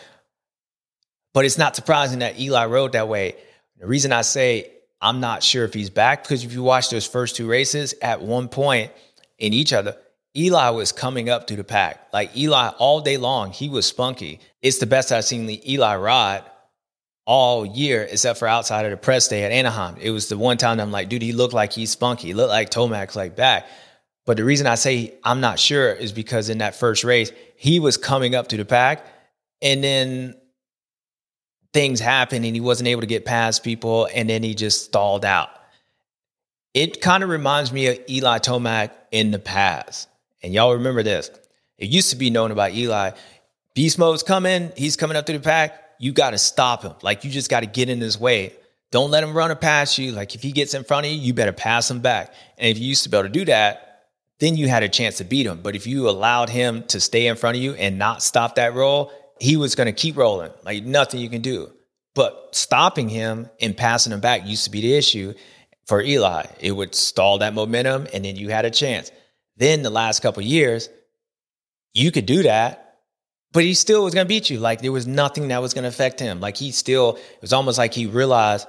[SPEAKER 1] But it's not surprising that Eli rode that way. The reason I say I'm not sure if he's back, because if you watch those first two races, at one point in each other, Eli was coming up to the pack. Like Eli all day long, he was spunky. It's the best I've seen the Eli ride all year, except for outside of the press day at Anaheim. It was the one time I'm like, dude, he looked like he's spunky. He looked like Tomac's like back. But the reason I say I'm not sure is because in that first race, he was coming up to the pack and then things happened and he wasn't able to get past people and then he just stalled out. It kind of reminds me of Eli Tomac in the past. And y'all remember this. It used to be known about Eli. Beast mode's coming, he's coming up through the pack. You got to stop him. Like you just got to get in his way. Don't let him run past you. Like if he gets in front of you, you better pass him back. And if you used to be able to do that, then you had a chance to beat him. But if you allowed him to stay in front of you and not stop that roll, he was going to keep rolling. Like nothing you can do. But stopping him and passing him back used to be the issue for Eli. It would stall that momentum and then you had a chance. Then the last couple years, you could do that, but he still was going to beat you. Like there was nothing that was going to affect him. Like he still, it was almost like he realized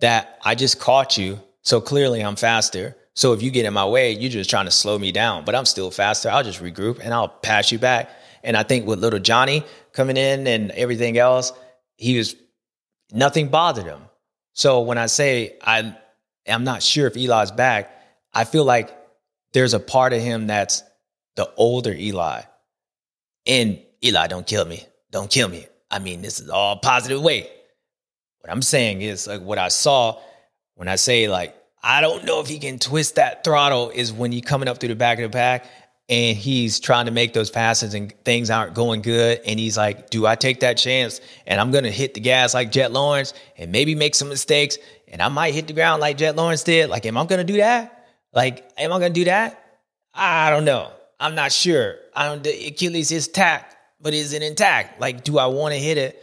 [SPEAKER 1] that I just caught you. So clearly I'm faster. So if you get in my way, you're just trying to slow me down, but I'm still faster. I'll just regroup and I'll pass you back. And I think with little Johnny coming in and everything else, he was nothing bothered him. So when I say I am not sure if Eli's back, I feel like there's a part of him that's the older Eli. And Eli, don't kill me. Don't kill me. I mean, this is all positive way. What I'm saying is like what I saw when I say like I don't know if he can twist that throttle is when he coming up through the back of the pack and he's trying to make those passes and things aren't going good. And he's like, do I take that chance? And I'm going to hit the gas like Jett Lawrence and maybe make some mistakes. And I might hit the ground like Jett Lawrence did. Like, am I going to do that? Like, am I going to do that? I don't know. I'm not sure. I don't, the Achilles is tacked, but is it intact? Like, do I want to hit it?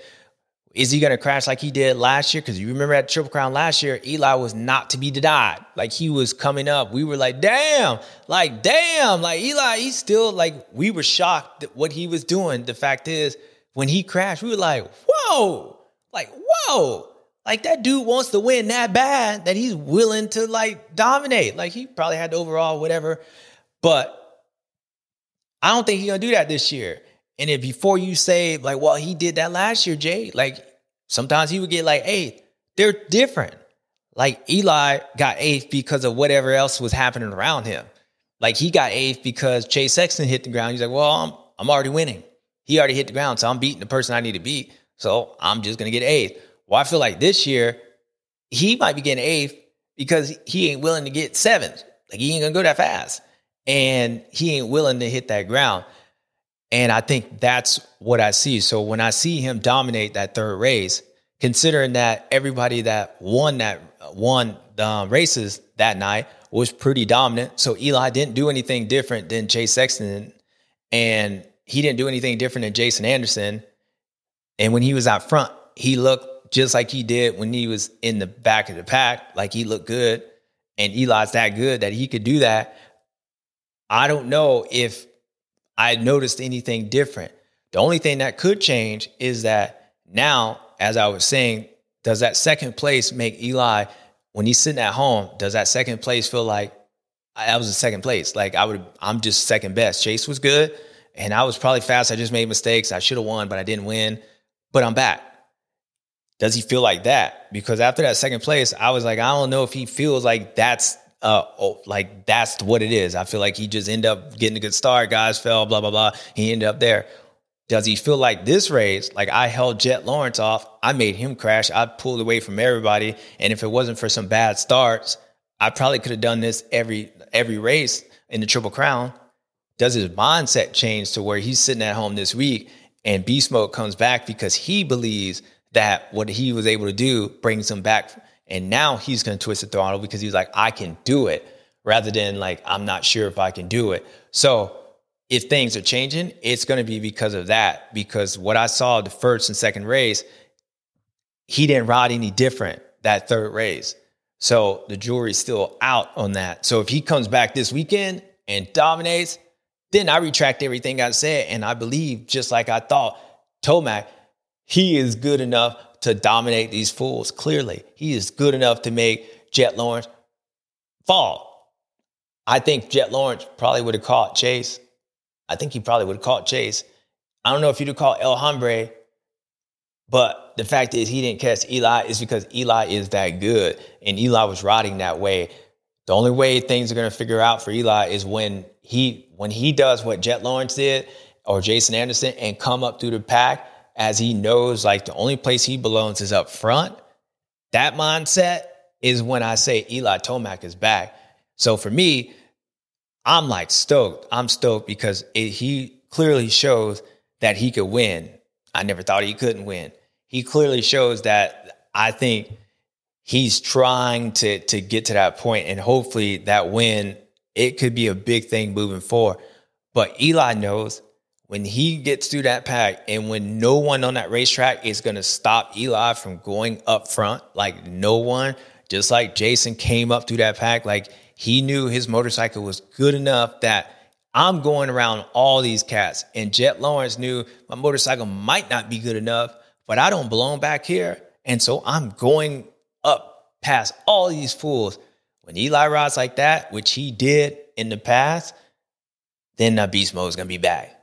[SPEAKER 1] Is he going to crash like he did last year? Because you remember at Triple Crown last year, Eli was not to be denied. Like he was coming up. We were like, damn, like, damn, like Eli, he's still like, we were shocked at what he was doing. The fact is, when he crashed, we were like, whoa, like, whoa. Like that dude wants to win that bad that he's willing to like dominate. Like he probably had the overall whatever, but I don't think he's gonna do that this year. And if before you say like, well, he did that last year, Jay, like sometimes he would get like eighth. They're different. Like Eli got eighth because of whatever else was happening around him. Like he got eighth because Chase Sexton hit the ground. He's like, well, I'm I'm already winning. He already hit the ground, so I'm beating the person I need to beat. So I'm just gonna get eighth. Well, I feel like this year he might be getting eighth because he ain't willing to get seventh. Like he ain't gonna go that fast, and he ain't willing to hit that ground. And I think that's what I see. So when I see him dominate that third race, considering that everybody that won that won the um, races that night was pretty dominant. So Eli didn't do anything different than Chase Sexton, and he didn't do anything different than Jason Anderson. And when he was out front, he looked just like he did when he was in the back of the pack. Like he looked good, and Eli's that good that he could do that. I don't know if I noticed anything different. The only thing that could change is that now, as I was saying, does that second place make Eli when he's sitting at home? Does that second place feel like I was a second place? Like I would, I'm just second best. Chase was good, and I was probably fast. I just made mistakes. I should have won, but I didn't win. But I'm back. Does he feel like that? Because after that second place, I was like, I don't know if he feels like that's uh oh, like that's what it is. I feel like he just ended up getting a good start. Guys fell, blah blah blah. He ended up there. Does he feel like this race, like I held Jett Lawrence off, I made him crash, I pulled away from everybody, and if it wasn't for some bad starts, I probably could have done this every every race in the Triple Crown. Does his mindset change to where he's sitting at home this week and Beast Mode comes back because he believes that what he was able to do brings him back, and now he's going to twist the throttle because he's like, I can do it, rather than like I'm not sure if I can do it. So if things are changing, it's going to be because of that. Because what I saw the first and second race, he didn't ride any different that third race. So the jury's still out on that. So if he comes back this weekend and dominates, then I retract everything I said. And I believe, just like I thought, Tomac, he is good enough to dominate these fools. Clearly, he is good enough to make Jett Lawrence fall. I think Jett Lawrence probably would have caught Chase I think he probably would have caught Chase. I don't know if you'd have caught El Hombre, but the fact is he didn't catch Eli is because Eli is that good, and Eli was riding that way. The only way things are going to figure out for Eli is when he when he does what Jett Lawrence did or Jason Anderson and come up through the pack as he knows like the only place he belongs is up front. That mindset is when I say Eli Tomac is back. So for me, I'm like stoked. I'm stoked because it, he clearly shows that he could win. I never thought he couldn't win. He clearly shows that I think he's trying to to get to that point and hopefully that win it could be a big thing moving forward. But Eli knows when he gets through that pack and when no one on that racetrack is going to stop Eli from going up front, like no one, just like Jason came up through that pack, like he knew his motorcycle was good enough that I'm going around all these cats. And Jett Lawrence knew my motorcycle might not be good enough, but I don't belong back here. And so I'm going up past all these fools. When Eli rides like that, which he did in the past, then that beast mode is going to be back.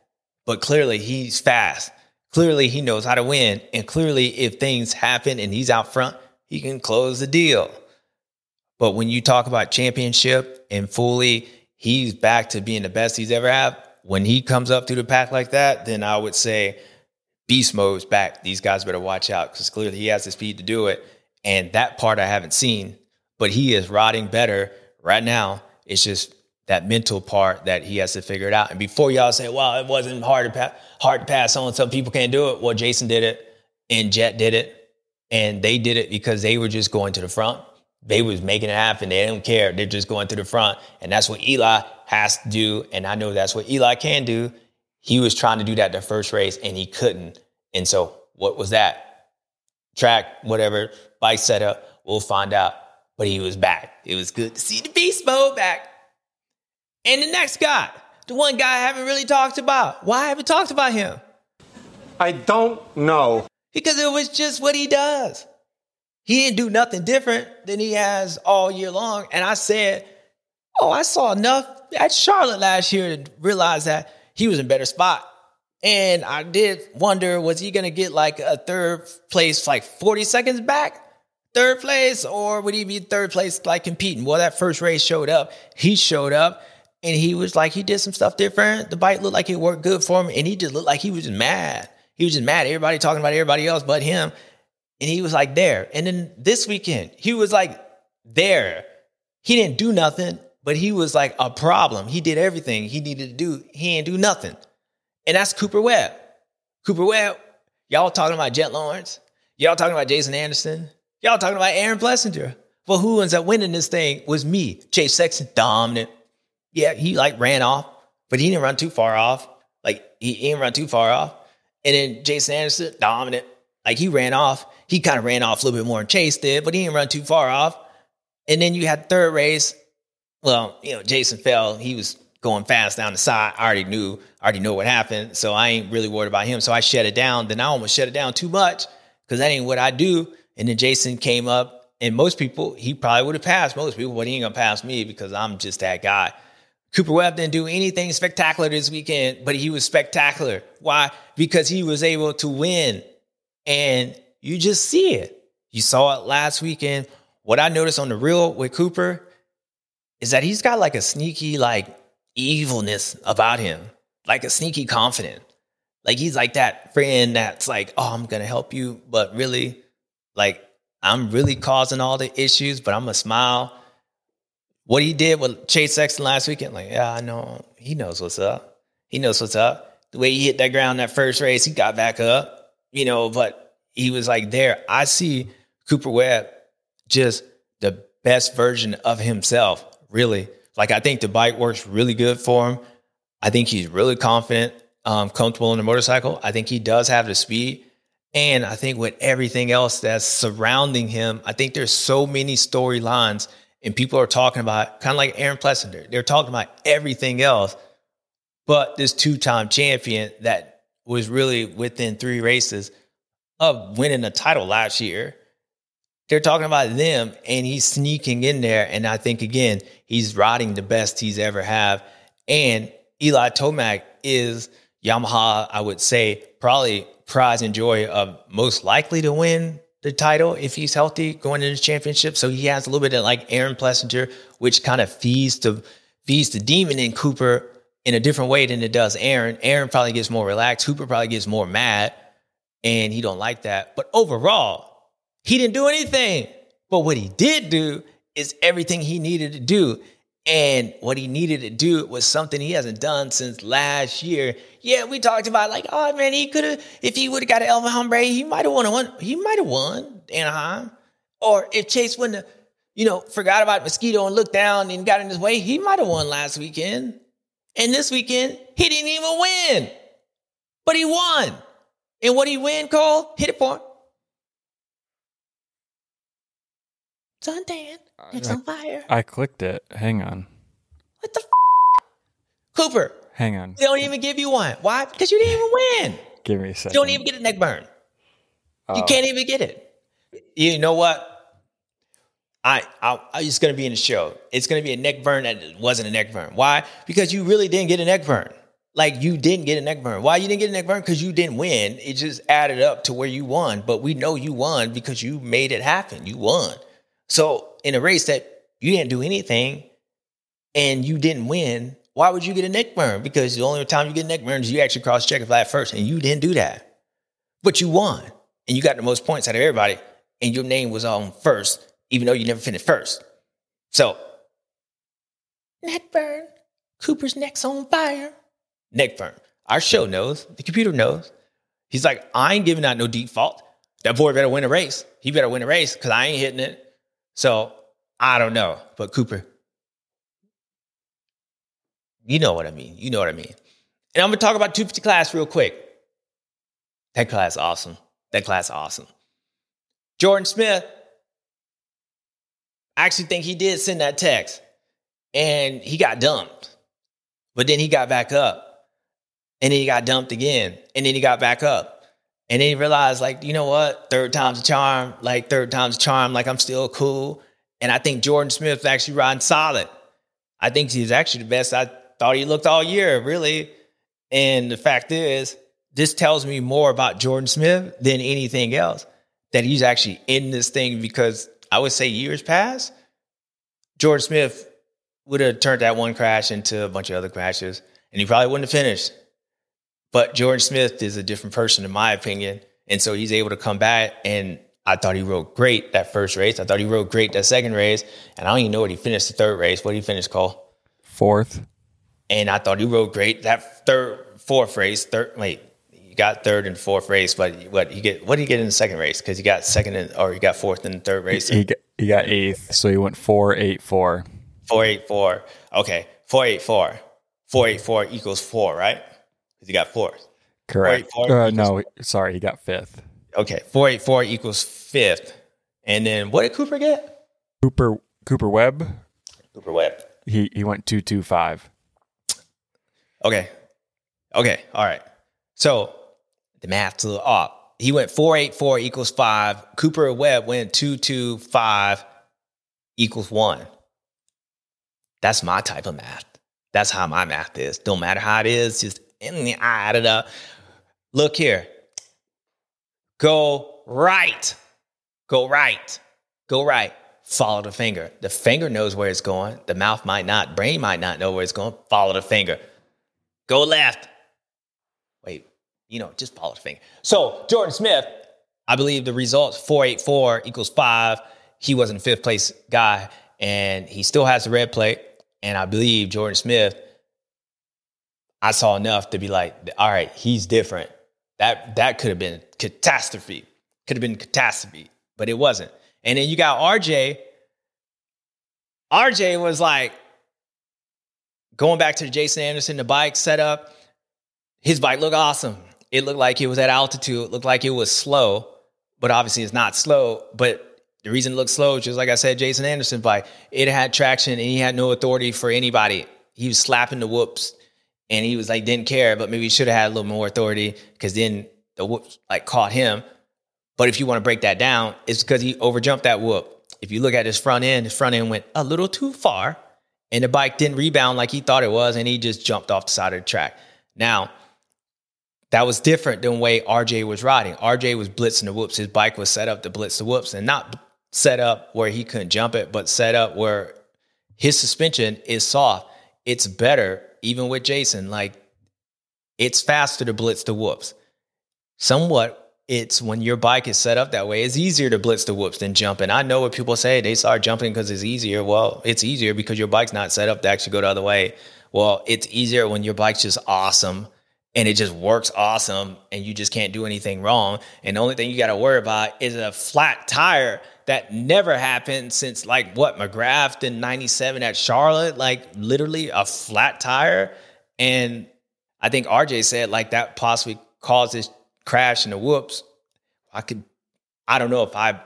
[SPEAKER 1] But clearly he's fast. Clearly he knows how to win. And clearly if things happen and he's out front, he can close the deal. But when you talk about championship and fully, he's back to being the best he's ever had. When he comes up through the pack like that, then I would say beast mode's back. These guys better watch out because clearly he has the speed to do it. And that part I haven't seen, but he is riding better right now. It's just that mental part that he has to figure it out. And before y'all say, "Well, it wasn't hard to pa- hard to pass on," some people can't do it. Well, Jason did it, and Jett did it, and they did it because they were just going to the front they was making it happen. They don't care. They're just going to the front. And that's what Eli has to do. And I know that's what Eli can do. He was trying to do that the first race and he couldn't. And so what was that? Track, whatever, bike setup, we'll find out. But he was back. It was good to see the beast mode back. And the next guy, the one guy I haven't really talked about. Why I haven't talked about him?
[SPEAKER 7] I don't know.
[SPEAKER 1] Because it was just what he does. He didn't do nothing different than he has all year long. And I said, Oh, I saw enough at Charlotte last year to realize that he was in better spot. And I did wonder, was he going to get like a third place, like 40 seconds back? Third place, or would he be third place, like competing? Well, that first race showed up. He showed up and he was like, he did some stuff different. The bike looked like it worked good for him. And he just looked like he was just mad. He was just mad. Everybody talking about everybody else but him and he was like there. And then this weekend, he was like there. He didn't do nothing, but he was like a problem. He did everything he needed to do. He didn't do nothing. And that's Cooper Webb. Cooper Webb, y'all talking about Jett Lawrence. Y'all talking about Jason Anderson. Y'all talking about Aaron Plessinger. Well, who ends up winning this thing was me, Chase Sexton, dominant. Yeah, he like ran off, but he didn't run too far off. Like he, he didn't run too far off. And then Jason Anderson, dominant. Like he ran off. He kind of ran off a little bit more than Chase did, but he didn't run too far off. And then you had third race. Well, you know, Jason fell. He was going fast down the side. I already knew, I already know what happened. So I ain't really worried about him. So I shut it down. Then I almost shut it down too much because that ain't what I do. And then Jason came up, and most people, he probably would have passed most people, but he ain't gonna pass me because I'm just that guy. Cooper Webb didn't do anything spectacular this weekend, but he was spectacular. Why? Because he was able to win. And you just see it. You saw it last weekend. What I noticed on the real with Cooper is that he's got like a sneaky, like evilness about him, like a sneaky confident. Like he's like that friend that's like, oh, I'm gonna help you, but really, like, I'm really causing all the issues, but I'm gonna smile. What he did with Chase Sexton last weekend, like, yeah, I know he knows what's up. He knows what's up. The way he hit that ground that first race, he got back up, you know, but he was like there. I see Cooper Webb just the best version of himself, really. Like I think the bike works really good for him. I think he's really confident, um, comfortable on the motorcycle. I think he does have the speed. And I think with everything else that's surrounding him, I think there's so many storylines and people are talking about kind of like Aaron Plessinger. They're talking about everything else, but this two-time champion that was really within three races of winning a title last year. They're talking about them, and he's sneaking in there. And I think again, he's riding the best he's ever have. And Eli Tomac is Yamaha, I would say, probably prize and joy of most likely to win the title if he's healthy going into the championship. So he has a little bit of like Aaron Plessinger, which kind of feeds the feeds the demon in Cooper in a different way than it does Aaron. Aaron probably gets more relaxed. Cooper probably gets more mad, and he don't like that. But overall, he didn't do anything. But what he did do is everything he needed to do. And what he needed to do was something he hasn't done since last year. Yeah, we talked about like, oh man, he could have if he would have got an El Hombre, he might have won. One, he might have won Anaheim. Or if Chase wouldn't have, you know, forgot about Mosquito and looked down and got in his way, he might have won last weekend. And this weekend, he didn't even win, but he won. And what he win, Cole? Hit it for him. Suntan, it's on fire.
[SPEAKER 4] I clicked it. Hang on.
[SPEAKER 1] What the f- Cooper,
[SPEAKER 4] Hang on.
[SPEAKER 1] they don't even give you one. Why? Because you didn't even win.
[SPEAKER 4] Give me a
[SPEAKER 1] You
[SPEAKER 4] second.
[SPEAKER 1] don't even get a neck burn.
[SPEAKER 4] Oh.
[SPEAKER 1] You can't even get it. You know what? I, I, I it's going to be in the show. It's going to be a neck burn that wasn't a neck burn. Why? Because you really didn't get a neck burn. Like you didn't get a neck burn. Why you didn't get a neck burn? Because you didn't win. It just added up to where you won. But we know you won because you made it happen. You won. So in a race that you didn't do anything and you didn't win, why would you get a neck burn? Because the only time you get a neck burn is you actually cross check a flat first, and you didn't do that. But you won, and you got the most points out of everybody, and your name was on first, even though you never finished first. So, neck burn. Cooper's neck's on fire. Neck burn. Our show knows. The computer knows. He's like, I ain't giving out no default. That boy better win a race. He better win a race because I ain't hitting it. So I don't know. But Cooper, you know what I mean. You know what I mean. And I'm gonna talk about 250 class real quick. That class awesome. That class awesome. Jordan Smith, I actually think he did send that text. And he got dumped. But then he got back up. And then he got dumped again. And then he got back up. And then he realized, like, you know what? Third time's a charm. Like, third time's a charm. Like, I'm still cool. And I think Jordan Smith's actually riding solid. I think he's actually the best I thought he looked all year, really. And the fact is, this tells me more about Jordan Smith than anything else. That he's actually in this thing because I would say years past, Jordan Smith would have turned that one crash into a bunch of other crashes and he probably wouldn't have finished. But Jordan Smith is a different person, in my opinion. And so he's able to come back. And I thought he rode great that first race. I thought he rode great that second race. And I don't even know what he finished the third race. What did he finish, Cole?
[SPEAKER 4] Fourth.
[SPEAKER 1] And I thought he rode great that third, fourth race. Third, wait, he got third and fourth race, but what he get? What did he get in the second race? Because he got second in, or he got fourth in the third race.
[SPEAKER 4] He got, he got eighth, so he went four eight four.
[SPEAKER 1] Four eight four. Okay, four eight four. Four eight four equals four, right? Because he got fourth.
[SPEAKER 4] Correct.
[SPEAKER 1] Four eight four
[SPEAKER 4] Uh, no, sorry, he got fifth.
[SPEAKER 1] Okay, four eight four equals fifth. And then what did Cooper get?
[SPEAKER 4] Cooper Cooper Webb.
[SPEAKER 1] Cooper Webb.
[SPEAKER 4] He he went two two five.
[SPEAKER 1] Okay. Okay. All right. So the math's a little off. He went 484 equals 5. Cooper Webb went 225 equals 1. That's my type of math. That's how my math is. Don't matter how it is, just add it up. Look here. Go right. Go right. Go right. Follow the finger. The finger knows where it's going. The mouth might not. Brain might not know where it's going. Follow the finger. Go left. Wait, you know, just follow the finger. So Jordan Smith, I believe the results 484 equals five. He wasn't fifth place guy, and he still has the red plate. And I believe Jordan Smith, I saw enough to be like, all right, he's different. That that could have been catastrophe. Could have been catastrophe, but it wasn't. And then you got RJ. RJ was like going back to the Jason Anderson, the bike setup. His bike looked awesome. It looked like it was at altitude. It looked like it was slow, but obviously it's not slow. But the reason it looked slow, just like I said, Jason Anderson bike, it had traction and he had no authority for anybody. He was slapping the whoops and he was like, didn't care, but maybe he should have had a little more authority because then the whoops like caught him. But if you want to break that down, it's because he overjumped that whoop. If you look at his front end, his front end went a little too far and the bike didn't rebound like he thought it was and he just jumped off the side of the track. Now, that was different than the way RJ was riding. RJ was blitzing the whoops. His bike was set up to blitz the whoops and not set up where he couldn't jump it, but set up where his suspension is soft. It's better, even with Jason. Like it's faster to blitz the whoops. Somewhat, it's when your bike is set up that way, it's easier to blitz the whoops than jumping. I know what people say, they start jumping because it's easier. Well, it's easier because your bike's not set up to actually go the other way. Well, it's easier when your bike's just awesome and it just works awesome and you just can't do anything wrong. And the only thing you got to worry about is a flat tire that never happened since like what McGrath in 97 at Charlotte, like literally a flat tire. And I think RJ said like that possibly caused this crash and the whoops. I could, I don't know if I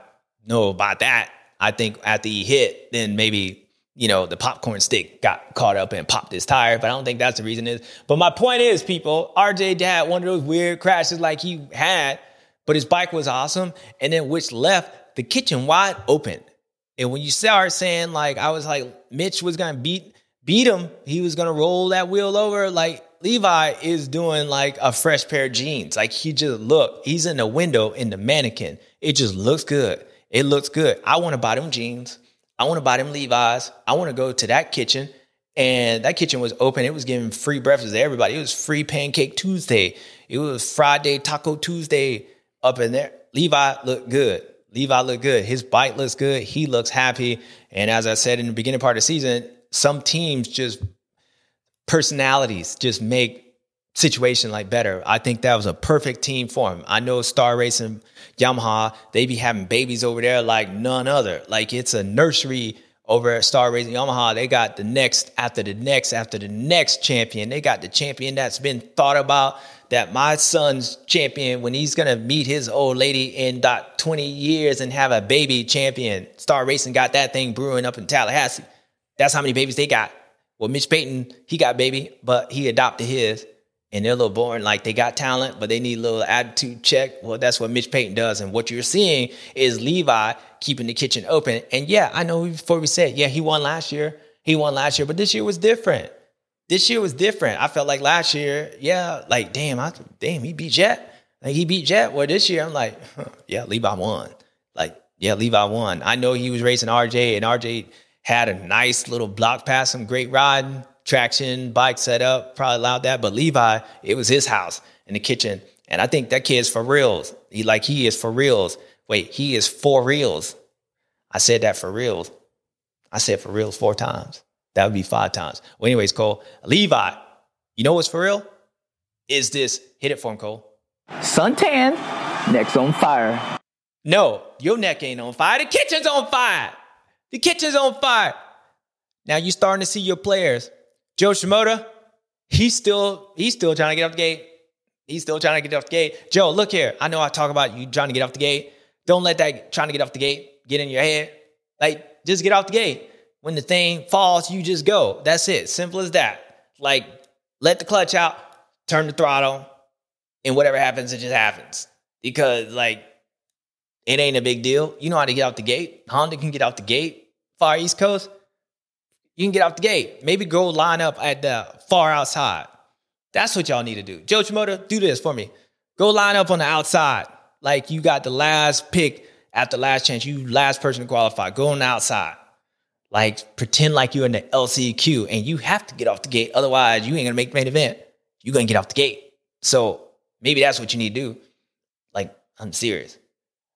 [SPEAKER 1] know about that. I think after he hit, then maybe, you know, the popcorn stick got caught up and popped his tire, but I don't think that's the reason is. But my point is, people, RJ had one of those weird crashes like he had, but his bike was awesome. And then which left the kitchen wide open. And when you start saying like I was like Mitch was gonna beat beat him, he was gonna roll that wheel over. Like Levi is doing like a fresh pair of jeans. Like he just look, he's in the window in the mannequin. It just looks good. It looks good. I want to buy them jeans. I want to buy them Levi's. I want to go to that kitchen. And that kitchen was open. It was giving free breakfast to everybody. It was free pancake Tuesday. It was Friday Taco Tuesday up in there. Levi looked good. Levi looked good. His bite looks good. He looks happy. And as I said in the beginning part of the season, some teams just personalities just make situation like better. I think that was a perfect team for him. I know Star Racing Yamaha, they be having babies over there like none other. Like it's a nursery over at Star Racing Yamaha. They got the next after the next after the next champion. They got the champion that's been thought about that my son's champion when he's gonna meet his old lady in about 20 years and have a baby champion. Star Racing got that thing brewing up in Tallahassee. That's how many babies they got. Well, Mitch Payton, he got baby, but he adopted his. And they're a little boring. Like they got talent, but they need a little attitude check. Well, that's what Mitch Payton does. And what you're seeing is Levi keeping the kitchen open. And yeah, I know before we said, yeah, he won last year. He won last year, but this year was different. This year was different. I felt like last year, yeah, like damn, I damn, he beat Jett. Like he beat Jett. Well, this year I'm like, huh, yeah, Levi won. Like, yeah, Levi won. I know he was racing RJ, and RJ had a nice little block pass, some great riding, traction, bike set up probably allowed that. But Levi, it was his house in the kitchen. And I think that kid's for reals. He like he is for reals. Wait, he is for reals. I said that for reals. I said for reals four times. That would be five times. Well, anyways, Cole, Levi, you know what's for real? Is this hit it for him, Cole?
[SPEAKER 2] Suntan, neck's on fire.
[SPEAKER 1] No, your neck ain't on fire. The kitchen's on fire. The kitchen's on fire. Now you starting to see your players. Jo Shimoda, he's still he's still trying to get off the gate. He's still trying to get off the gate. Joe, look here. I know I talk about you trying to get off the gate. Don't let that trying to get off the gate get in your head. Like just get off the gate. When the thing falls, you just go. That's it. Simple as that. Like let the clutch out, turn the throttle, and whatever happens, it just happens. Because like it ain't a big deal. You know how to get out the gate. Honda can get out the gate. Far East Coast, you can get out the gate. Maybe go line up at the far outside. That's what y'all need to do. Jo Shimoda, do this for me. Go line up on the outside. Like you got the last pick at the last chance. You last person to qualify. Go on the outside. Like pretend like you're in the LCQ and you have to get off the gate. Otherwise, you ain't gonna make the main event. You're gonna get off the gate. So maybe that's what you need to do. Like, I'm serious.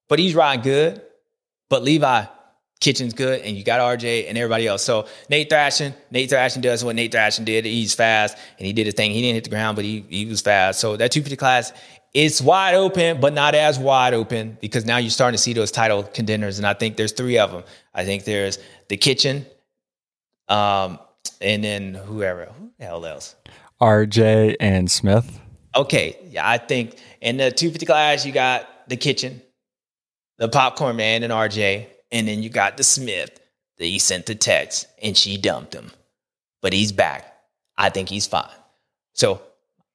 [SPEAKER 1] But he's riding good. But Levi Kitchen's good, and you got RJ and everybody else. So Nate Thrashing, Nate Thrashing does what Nate Thrashing did. He's fast, and he did his thing. He didn't hit the ground, but he he was fast. So that 250 class, it's wide open, but not as wide open because now you're starting to see those title contenders, and I think there's three of them. I think there's the Kitchen, um, and then whoever, who the hell else?
[SPEAKER 4] RJ and Smith.
[SPEAKER 1] Okay, yeah, I think in the 250 class you got the Kitchen, the Popcorn Man, and RJ. And then you got the Smith that he sent the text and she dumped him. But he's back. I think he's fine. So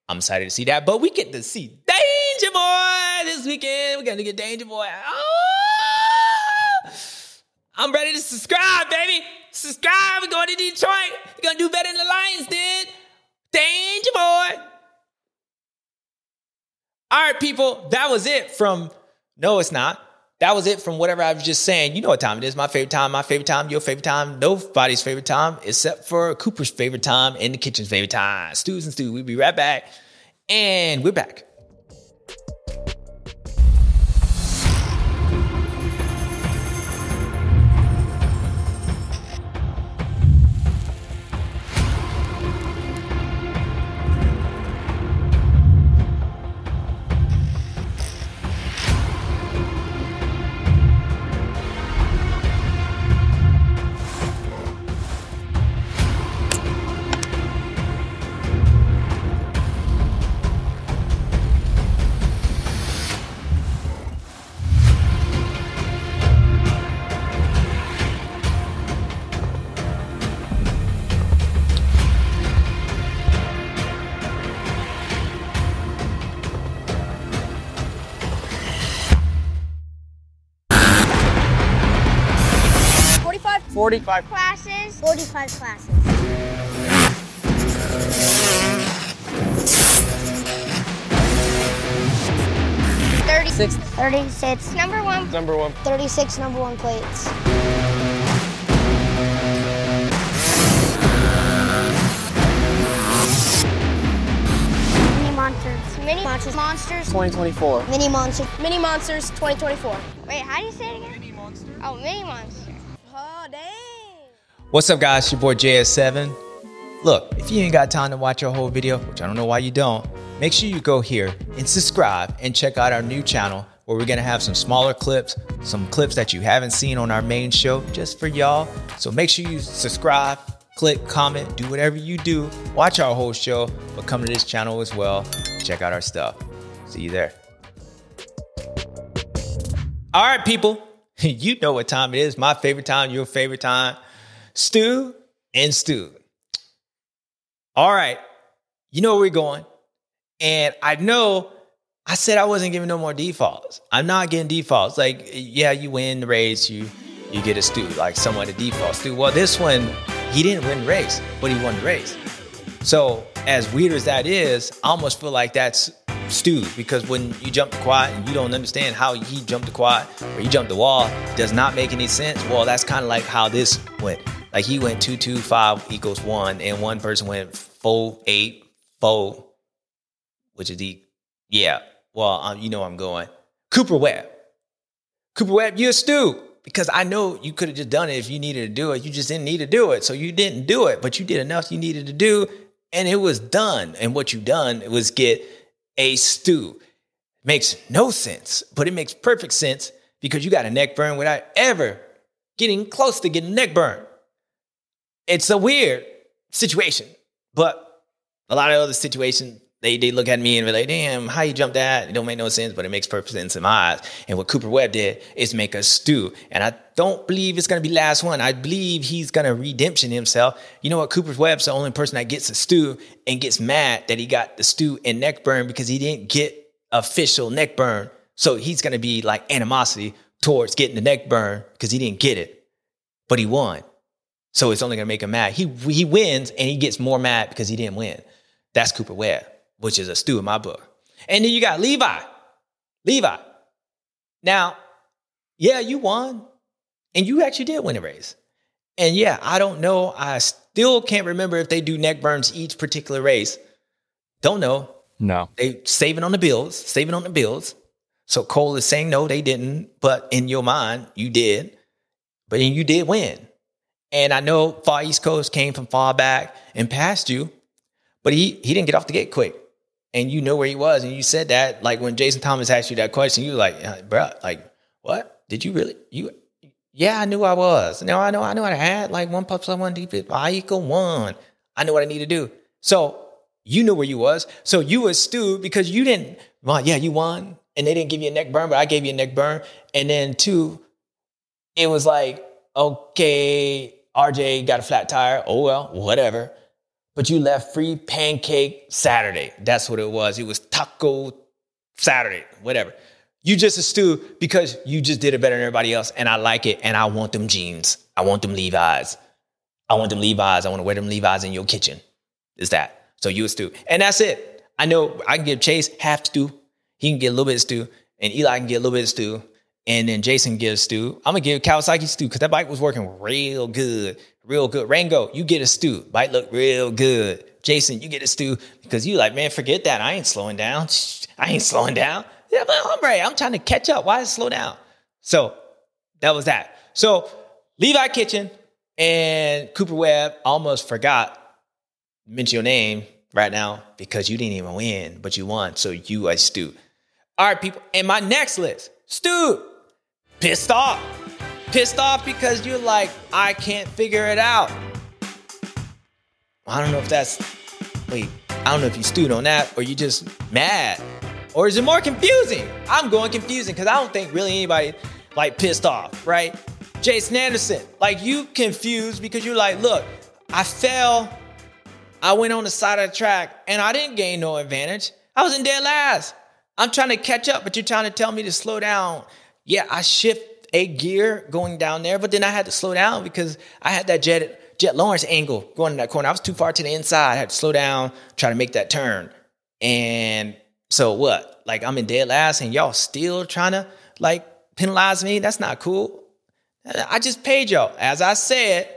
[SPEAKER 1] I'm excited to see that. But we get to see Danger Boy this weekend. We're going to get Danger Boy. Oh! I'm ready to subscribe, baby. Subscribe. We're going to Detroit. We're going to do better than the Lions did. Danger Boy. All right, people. That was it from No, it's not that was it from whatever I was just saying. You know what time it is. My favorite time, my favorite time, your favorite time, nobody's favorite time, except for Cooper's favorite time and the kitchen's favorite time. Stews and Stew. We'll be right back. And we're back.
[SPEAKER 8] Forty-five.
[SPEAKER 9] Forty-five.
[SPEAKER 8] classes. Forty-five classes. Thirty-six. Thirty-six. Number one.
[SPEAKER 9] Number one.
[SPEAKER 8] Thirty-six. Number one plates. Mini monsters. Mini monsters. Monsters.
[SPEAKER 9] 2024.
[SPEAKER 8] Mini monsters. Mini monsters. 2024. Wait, how do you say it again? Mini monster. Oh, mini monster.
[SPEAKER 1] What's up, guys? Your boy JS7. Look, if you ain't got time to watch our whole video, which I don't know why you don't, make sure you go here and subscribe and check out our new channel where we're gonna have some smaller clips, some clips that you haven't seen on our main show just for y'all. So make sure you subscribe, click, comment, do whatever you do. Watch our whole show, but come to this channel as well. Check out our stuff. See you there. All right, people, <laughs> you know what time it is. My favorite time, your favorite time. Stew and Stew. All right, you know where we're going. And I know I said I wasn't giving no more defaults. I'm not getting defaults. Like, yeah, you win the race, you you get a stew, like somewhat a default stew. Well, this one, he didn't win the race, but he won the race. So, as weird as that is, I almost feel like that's stew because when you jump the quad and you don't understand how he jumped the quad or he jumped the wall, does not make any sense. Well, that's kind of like how this went. Like he went two, two, five equals one, and one person went four, eight, four, which is the yeah. Well, um, you know I'm going. Cooper Webb. Cooper Webb, you're a stew because I know you could have just done it if you needed to do it. You just didn't need to do it, so you didn't do it. But you did enough you needed to do, and it was done. And what you done was get a stew. Makes no sense, but it makes perfect sense because you got a neck burn without ever getting close to getting neck burn. It's a weird situation, but a lot of other situations they they look at me and be like, damn, how you jump that? It don't make no sense, but it makes perfect sense in my eyes. And what Cooper Webb did is make a stew. And I don't believe it's gonna be last one. I believe he's gonna redemption himself. You know what? Cooper Webb's the only person that gets a stew and gets mad that he got the stew and neck burn because he didn't get official neck burn. So he's gonna be like animosity towards getting the neck burn because he didn't get it, but he won. So it's only gonna make him mad. He he wins and he gets more mad because he didn't win. That's Cooper Webb, which is a stew in my book. And then you got Levi. Levi. Now, yeah, you won. And you actually did win a race. And yeah, I don't know. I still can't remember if they do neck burns each particular race. Don't know.
[SPEAKER 4] No.
[SPEAKER 1] They saving on the bills, saving on the bills. So Cole is saying no, they didn't. But in your mind, you did. But then you did win. And I know Far East Coast came from far back and passed you, but he he didn't get off the gate quick. And you know where he was. And you said that, like when Jason Thomas asked you that question, you were like, bro, like, what? Did you really? You yeah, I knew I was. Now I know I knew I had like one plus one deep I equal one. I knew what I need to do. So you knew where you was. So you was stew because you didn't, well, yeah, you won. And they didn't give you a neck burn, but I gave you a neck burn. And then two, it was like, okay, RJ got a flat tire. Oh well, whatever. But you left free pancake Saturday. That's what it was. It was taco Saturday, whatever. You just a stew because you just did it better than everybody else, and I like it, and I want them jeans. I want them Levi's. I want them Levi's. I want to wear them Levi's in your kitchen. Is that so? You a stew, and that's it. I know I can give Chase half stew. He can get a little bit of stew, and Eli can get a little bit of stew, and then Jason gives stew. I'm gonna give Kawasaki stew because that bike was working real good, real good. Rango, you get a stew. Bike look real good. Jason, you get a stew because you like, man, forget that. I ain't slowing down. <laughs> I ain't slowing down. Yeah, but hombre, I'm trying to catch up. Why slow down? So that was that. So Levi Kitchen and Cooper Webb almost forgot mention your name right now because you didn't even win, but you won. So you are stew. All right, people. And my next list, Stu, pissed off. Pissed off because you're like, I can't figure it out. I don't know if that's, wait, I don't know if you stewed on that or you just mad. Or is it more confusing? I'm going confusing because I don't think really anybody like pissed off, right? Jason Anderson, like you confused because you're like, look, I fell, I went on the side of the track and I didn't gain no advantage. I was in dead last. I'm trying to catch up, but you're trying to tell me to slow down. Yeah, I shift a gear going down there, but then I had to slow down because I had that Jett Jett Lawrence angle going in that corner. I was too far to the inside. I had to slow down, try to make that turn. And so what? Like I'm in dead last and y'all still trying to like penalize me? That's not cool. I just paid y'all. As I said,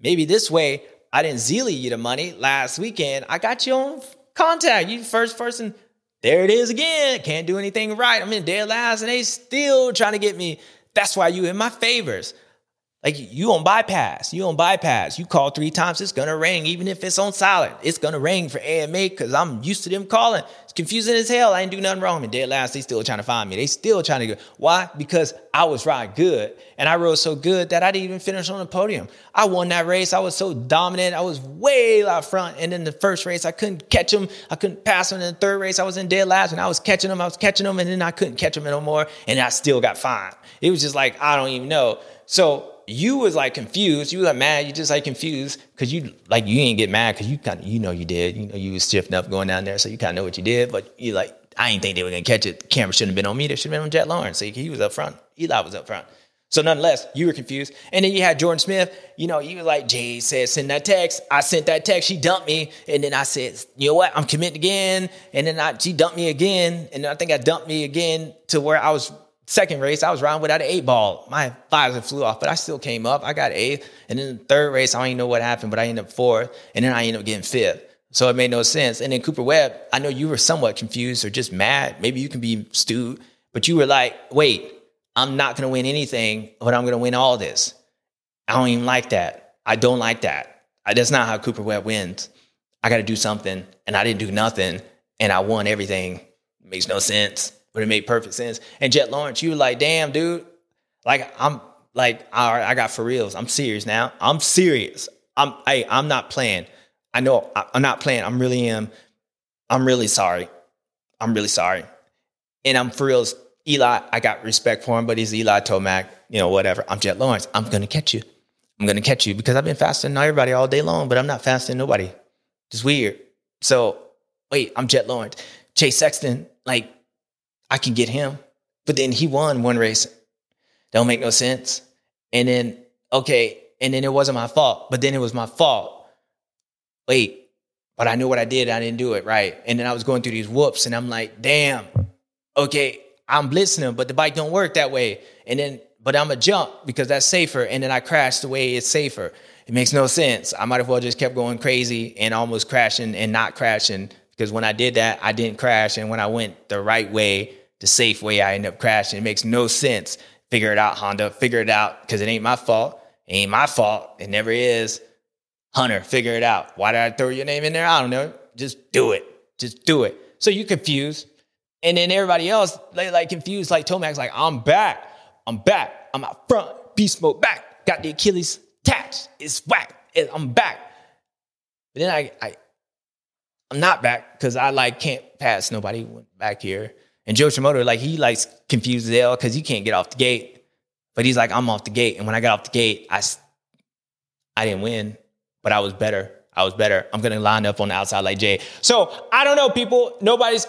[SPEAKER 1] maybe this way I didn't Zelle you the money last weekend. I got you on contact. You first person. There it is again. Can't do anything right. I'm in dead last and they still trying to get me. That's why you in my favors. Like you on bypass, you on bypass. You call three times, it's gonna ring, even if it's on silent. It's gonna ring for AMA because I'm used to them calling. Confusing as hell. I ain't do nothing wrong. In dead last. They still trying to find me. They still trying to go. Why? Because I was riding good and I rode so good that I didn't even finish on the podium. I won that race. I was so dominant. I was way out front. And then the first race, I couldn't catch them. I couldn't pass them. In the third race, I was in dead last and I was catching them. I was catching them and then I couldn't catch them no more. And I still got fined. It was just like, I don't even know. So you was like confused. You were like mad. You just like confused because you like you ain't get mad because you kind of you know you did. You know you was shifting up going down there, so you kind of know what you did. But you like I ain't think they were gonna catch it. The camera shouldn't have been on me. They should have been on Jett Lawrence. So he was up front. Eli was up front. So nonetheless, you were confused. And then you had Jordan Smith. You know, you were like Jay said, send that text. I sent that text. She dumped me, and then I said, you know what? I'm committing again. And then I, she dumped me again, and I think I dumped me again to where I was Second race, I was riding without an eight ball. My visor flew off, but I still came up. I got eighth. And then the third race, I don't even know what happened, but I ended up fourth. And then I ended up getting fifth. So it made no sense. And then Cooper Webb, I know you were somewhat confused or just mad. Maybe you can be stewed, but you were like, wait, I'm not going to win anything, but I'm going to win all this. I don't even like that. I don't like that. I, that's not how Cooper Webb wins. I got to do something, and I didn't do nothing, and I won everything. Makes no sense but it made perfect sense. And Jett Lawrence, you were like, damn, dude, like I'm like, all right, I got for reals. I'm serious now. I'm serious. I'm hey, I'm not playing. I know I'm not playing. I'm really am. I'm really sorry. I'm really sorry. And I'm for real, Eli, I got respect for him, but he's Eli Tomac, you know, whatever. I'm Jett Lawrence. I'm to catch you. I'm to catch you because I've been fasting everybody all day long, but I'm not fasting nobody. It's weird. So, wait, I'm Jett Lawrence. Chase Sexton, like, I can get him. But then he won one race. Don't make no sense. And then, okay, and then it wasn't my fault, but then it was my fault. Wait, but I knew what I did. I didn't do it right. And then I was going through these whoops and I'm like, damn, okay, I'm blitzing him, but the bike don't work that way. And then, but I'm a jump because that's safer. And then I crashed the way it's safer. It makes no sense. I might as well just kept going crazy and almost crashing and not crashing because when I did that, I didn't crash. And when I went the right way, the safe way, I ended up crashing. It makes no sense. Figure it out, Honda. Figure it out because it ain't my fault. It ain't my fault. It never is. Hunter, figure it out. Why did I throw your name in there? I don't know. Just do it. Just do it. So you confused. And then everybody else, they like confused, like Tomac's like, I'm back. I'm back. I'm out front. Beast mode back. Got the Achilles attached. It's whack. I'm back. But then I, I I'm not back because I like can't pass nobody back here. And Jo Shimoda, like he likes confused as hell because he can't get off the gate. But he's like, I'm off the gate. And when I got off the gate, I, I didn't win, but I was better. I was better. I'm gonna line up on the outside like Jay. So I don't know, people. Nobody's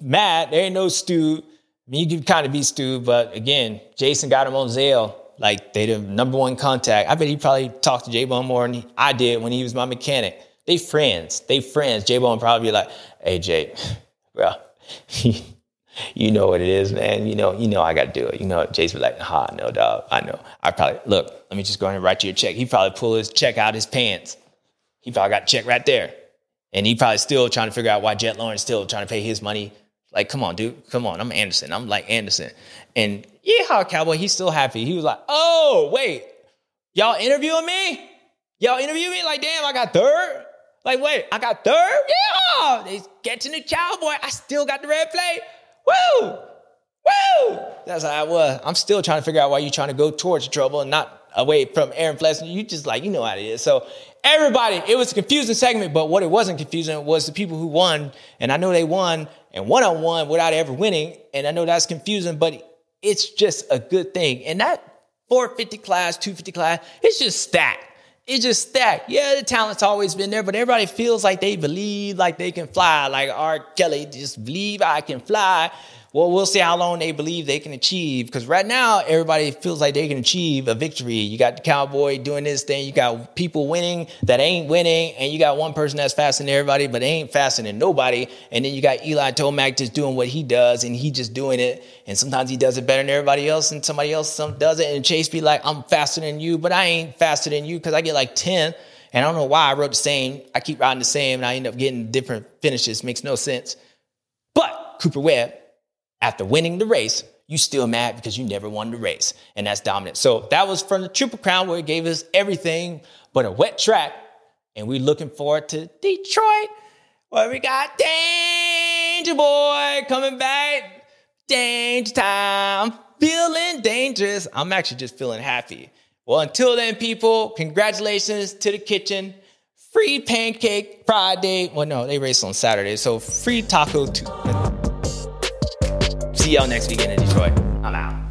[SPEAKER 1] mad. There ain't no Stu. I mean, you can kind of be Stu, but again, Jason got him on Zelle. Like they the number one contact. I bet he probably talked to J Bone more than I did when he was my mechanic. They friends. They friends. J Bone probably be like, "Hey Jay, <laughs> bro, <laughs> you know what it is, man. You know, you know I got to do it. You know, Jay's be like, "Ha, no, dog. I know. I probably look. Let me just go ahead and write you a check. He probably pull his check out his pants. He probably got a check right there, and he probably still trying to figure out why Jett Lawrence still trying to pay his money. Like, come on, dude, come on. I'm Anderson. I'm like Anderson, and yeah, cowboy. He's still happy. He was like, oh wait, y'all interviewing me? Y'all interviewing me? Like, damn, I got third. Like, wait, I got third? Yeah, they catching the cowboy. I still got the red plate. Woo! Woo! That's how I was. I'm still trying to figure out why you're trying to go towards trouble and not away from Aaron Plessinger. You just like, you know how it is. So everybody, it was a confusing segment, but what it wasn't confusing was the people who won. And I know they won and one on one without ever winning. And I know that's confusing, but it's just a good thing. And that 450 class, 250 class, it's just stacked. It's just stacked. Yeah, the talent's always been there, but everybody feels like they believe like they can fly. Like R. Kelly, just believe I can fly. Well, we'll see how long they believe they can achieve. Because right now, everybody feels like they can achieve a victory. You got the cowboy doing this thing. You got people winning that ain't winning. And you got one person that's faster than everybody, but they ain't faster than nobody. And then you got Eli Tomac just doing what he does and he just doing it. And sometimes he does it better than everybody else and somebody else some does it. And Chase be like, I'm faster than you, but I ain't faster than you because I get like 10. And I don't know why I wrote the same. I keep writing the same and I end up getting different finishes. Makes no sense. But Cooper Webb, after winning the race, you still mad because you never won the race. And that's dominant. So that was from the Triple Crown where it gave us everything but a wet track. And we're looking forward to Detroit where we got Danger Boy coming back. Danger time. Feeling dangerous. I'm actually just feeling happy. Well, until then, people, congratulations to the kitchen. Free pancake Friday. Well, no, they race on Saturday. So free taco Tuesday. See y'all next weekend in Detroit. I'm out.